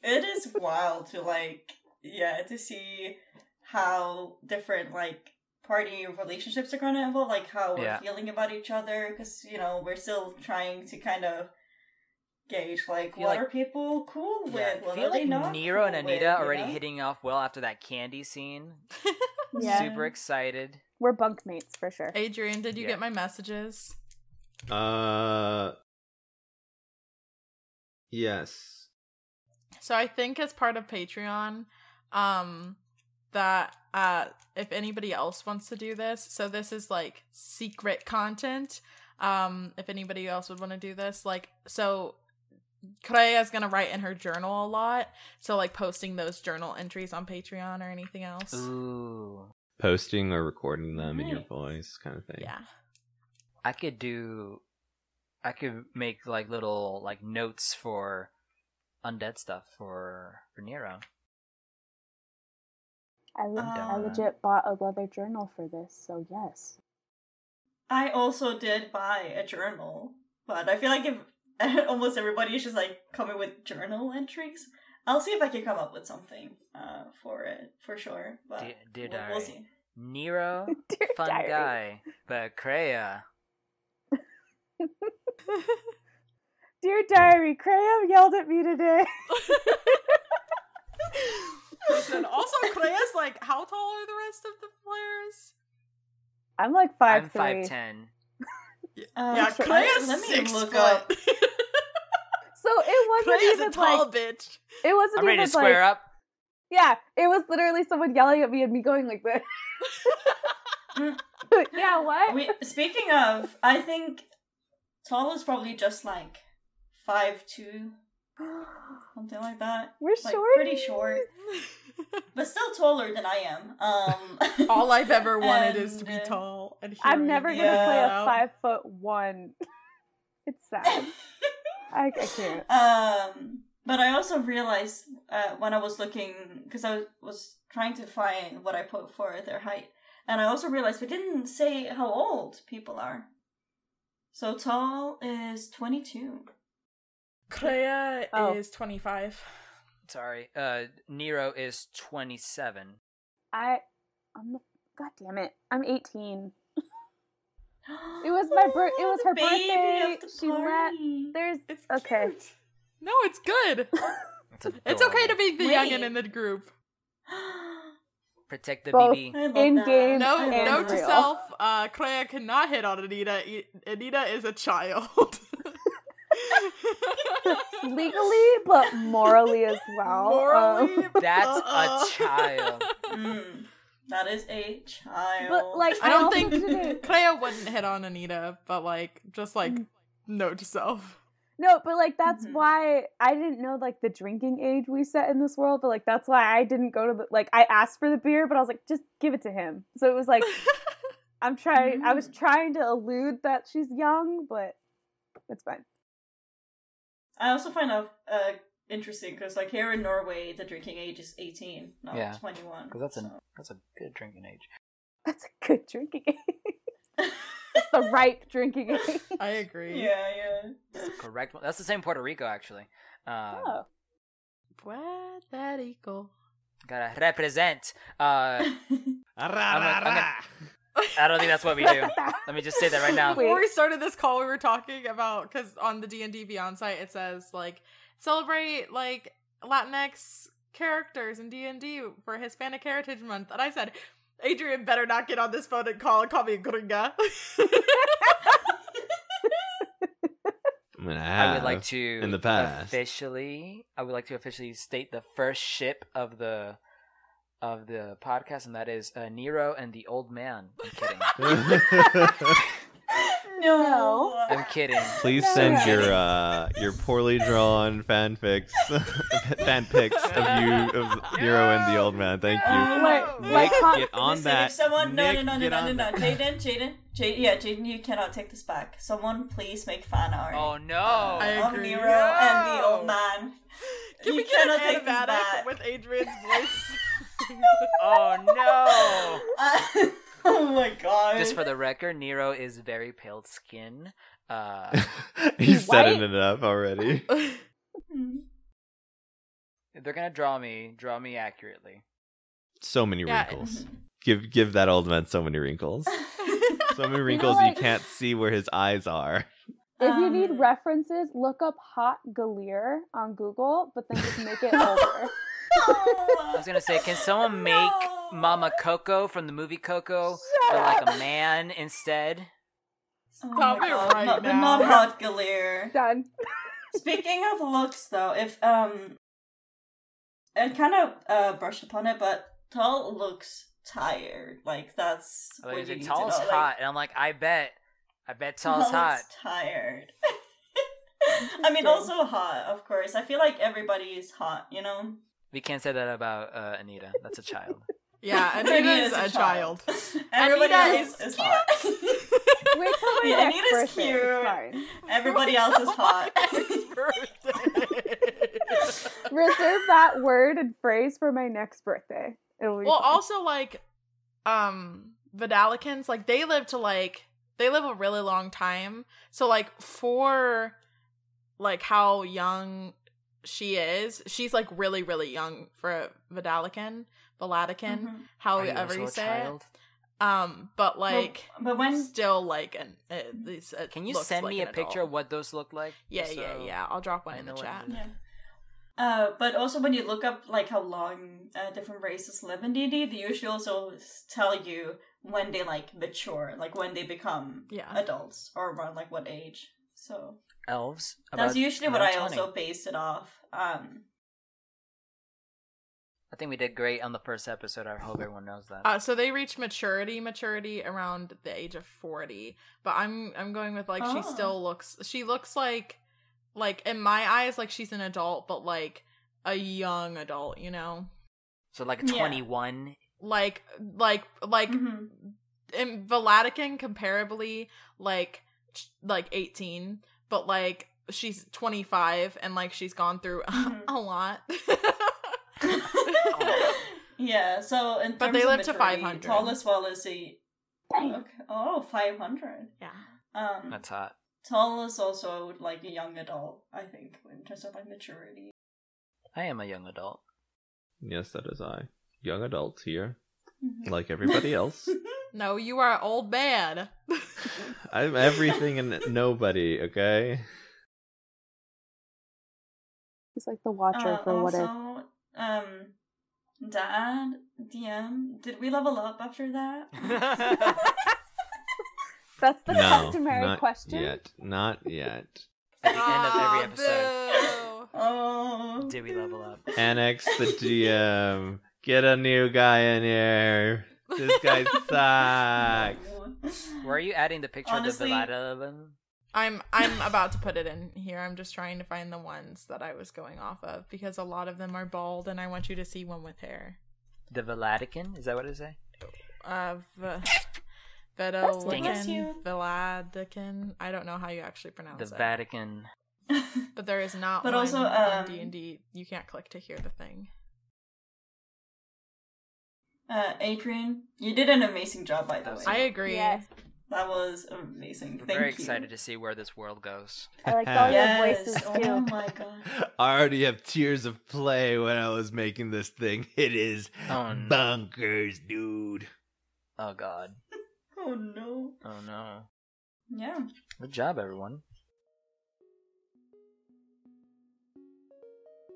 It is wild to like, yeah, to see how different like party relationships are going to evolve, like how we're Yeah. feeling about each other, because you know we're still trying to kind of gauge like Feel what like- are people cool with, Yeah, I what feel are they like not Niro and Anita with, you already know? hitting off well after that candy scene. *laughs* Yeah. Super excited. We're bunkmates for sure. Adrian, did you Yeah. get my messages? Uh. Yes. So I think as part of Patreon, um, that uh, if anybody else wants to do this, so this is like secret content. Um, if anybody else would want to do this, like, so Crea is gonna write in her journal a lot, so like posting those journal entries on Patreon or anything else. Ooh. Posting or recording them in your voice, kind of thing. Yeah. I could do I could make like little like notes for undead stuff for for Niro. I, le- I'm I down with legit bought a leather journal for this, so yes. I also did buy a journal, but I feel like if *laughs* almost everybody is just like coming with journal entries, I'll see if I can come up with something uh, for it for sure. But Dear, dear we'll, diary. we'll see. Niro, *laughs* Dear fun diary. guy, but Crea. *laughs* Dear diary, Crayon yelled at me today. *laughs* Listen, also Crea's like, how tall are the rest of the players? I'm like 5 I'm three. five ten. Uh, yeah, so Crea's let me six look foot. up. So it wasn't Crea's even a tall like bitch. it wasn't I'm ready even to square like up. yeah. It was literally someone yelling at me and me going like this. *laughs* *laughs* yeah, what? We, speaking of, I think tall is probably just like five two, *gasps* something like that. We're like short. pretty *laughs* short, but still taller than I am. Um, All I've ever wanted is to be uh, tall. And I'm never gonna play a five foot one. It's sad. I, I can't. um, but I also realized uh, when I was looking because I was trying to find what I put for their height, and I also realized we didn't say how old people are. So tall is twenty two. Crea Oh. is 25. Sorry. Uh Niro is twenty seven. I I'm the God damn it. I'm 18. It was my bir- it *gasps* was her birthday. She let- There's It's Okay. cute. No, it's good. *laughs* It's, It's okay to be the Wait. youngin in the group. *gasps* protect the Both. BB. In game No, and note to real. self: uh, Crea cannot hit on Anita. Anita is a child. *laughs* legally, but morally as well. Morally, Um, That's uh-uh. a child. Mm, that is a child. but like I don't think didn't- wouldn't hit on Anita, but like, just like, note to self. No, but like that's Mhm. why I didn't know like the drinking age we set in this world, but like that's why I didn't go to the like I asked for the beer, but I was like, just give it to him. So it was like *laughs* I'm trying I was Mm. trying to elude that she's young, but it's fine. I also find out uh, interesting because, like, here in Norway, the drinking age is 18, not Yeah, 21. Because that's a so- that's a good drinking age. That's a good drinking age. *laughs* It's the ripe drinking age. I agree. yeah, yeah. That's the correct one. That's the same Puerto Rico actually. Um, Oh. Puerto Rico. Gotta represent. Uh, Arra, *laughs* I'm a- I'm gonna- arra. I don't think that's what we do. *laughs* Let me just say that right now. Before we started this call, we were talking about because on the D and D Beyond site it says like celebrate like Latinx characters in D and D for Hispanic Heritage Month, and I said, Adrian better not get on this phone and call call me gringa. *laughs* I'm gonna I would like to in the past. officially. I would like to officially state the first ship of the of the podcast, and that is uh, Niro and the old man. I'm kidding. *laughs* *laughs* No. I'm kidding. Please No, send no. your *laughs* uh your poorly drawn fanfics *laughs* fan pics of you of Niro and the old man. Thank you. Oh, Wait, Nick, wait, get on Listen, that. If someone, no, Nick, no, no, get no, no, on no, that. Jayden, Jayden, Jayden, yeah, Jayden, you cannot take this back. Someone, please make fan art. Oh no! I of agree. Niro and the old man. Can you we get cannot an take this animatic back. with Adrian's *laughs* voice? Oh no! *laughs* oh my god. Just for the record, Niro is very pale skin. Uh, *laughs* He's said it enough already. *laughs* they're gonna draw me, draw me accurately. So many Yeah, wrinkles. Give give that old man so many wrinkles. So many wrinkles what? you can't see where his eyes are. If you need Um, references, look up hot Galir on Google, but then just make it older. I was gonna say, can someone make No. Mama Coco from the movie Coco Shut or like up. a man instead? Oh Stop my it God, right not, now. Not hot Galir. Done. Speaking of looks, though, if um, I kind of uh brushed upon it, but Tall looks tired. Like that's Like, what is you need Tall's to know. hot, and I'm like, I bet, I bet Tall's Tall hot. tired. *laughs* I mean, also hot, of course. I feel like everybody is hot, you know. We can't say that about uh, Anita. That's a child. Yeah, *laughs* Anita is a child. *laughs* Everybody Anita else is is hot. Wait till my Yeah, next Anita's birthday. cute. It's fine. *laughs* Everybody else is hot. Reserve that word and phrase for my next birthday. It'll be well, fine. also like, um, Vidalicans, like they live to like they live a really long time. So like for like how young she is, she's like really really young for a Vidalican, Velatican. Are you however you say child? it. Um, but like but, but when still like an at least it Can you looks send like me a an picture adult. of what those look like? Yeah, Just yeah, yeah. I'll drop one in the chat. Yeah. Uh, but also when you look up like how long uh, different races live in D&D, they usually also tell you when they like mature, like when they become Yeah. adults or around like what age. So Elves. that's usually what I 20. also base it off. Um, I think we did great on the first episode. I hope everyone knows that. Uh, so they reach maturity, maturity around the age of forty. But I'm I'm going with like she Oh. still looks she looks like like in my eyes like she's an adult, but like a young adult, you know, so like Yeah. 21. like like like mhm. in Velatican comparably like like eighteen, but like she's twenty five and like she's gone through *laughs* Mhm. a lot. *laughs* *laughs* yeah, so in terms But they of live to maturity, 500. Tall as well as a okay. oh 500. yeah. Um, That's hot. Tall is also like a young adult, I think, in terms of like maturity. I am a young adult. Yes, that is I. Young adult here, Mhm. like everybody *laughs* else. No, you are old man. *laughs* I'm everything and nobody. Okay. He's like the watcher Uh, for what if. Also, um, Dad, DM, did we level up after that? *laughs* That's the no, customary not question. yet. Not yet. At the end of every episode. *laughs* Oh, did we level up? Annex the DM. Get a new guy in here. This guy *laughs* sucks. Where are you adding the picture Honestly- of the Velada? I'm I'm about to put it in here. I'm just trying to find the ones that I was going off of because a lot of them are bald, and I want you to see one with hair. The Velatican? Is that what it say? Uh, v- Bless Vedolican, I don't know how you actually pronounce The it, The Vatican. *laughs* *laughs* but there is not. But one also, um, D and D. You can't click to hear the thing. uh, Adrian, you did an amazing job, by the way. I agree. Yes. That was amazing. We're Thank very you. excited to see where this world goes. *laughs* I like all *laughs* your Yes. voices Oh my god. *laughs* I already have tears of play when I was making this thing. It is Oh, no. bunkers, dude. Oh god. Oh no. Oh no. Yeah. Good job, everyone.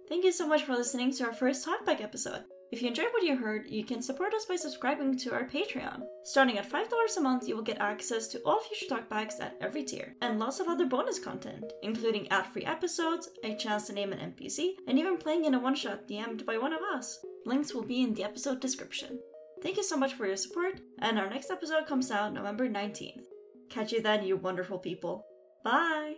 Thank you so much for listening to our first Talkback episode. If you enjoyed what you heard, you can support us by subscribing to our Patreon. Starting at $5 a month, you will get access to all future Talkbacks at every tier, and lots of other bonus content, including ad free episodes, a chance to name an NPC, and even playing in a one shot DM'd by one of us. Links will be in the episode description. Thank you so much for your support, and our next episode comes out November 19th. Catch you then, you wonderful people. Bye!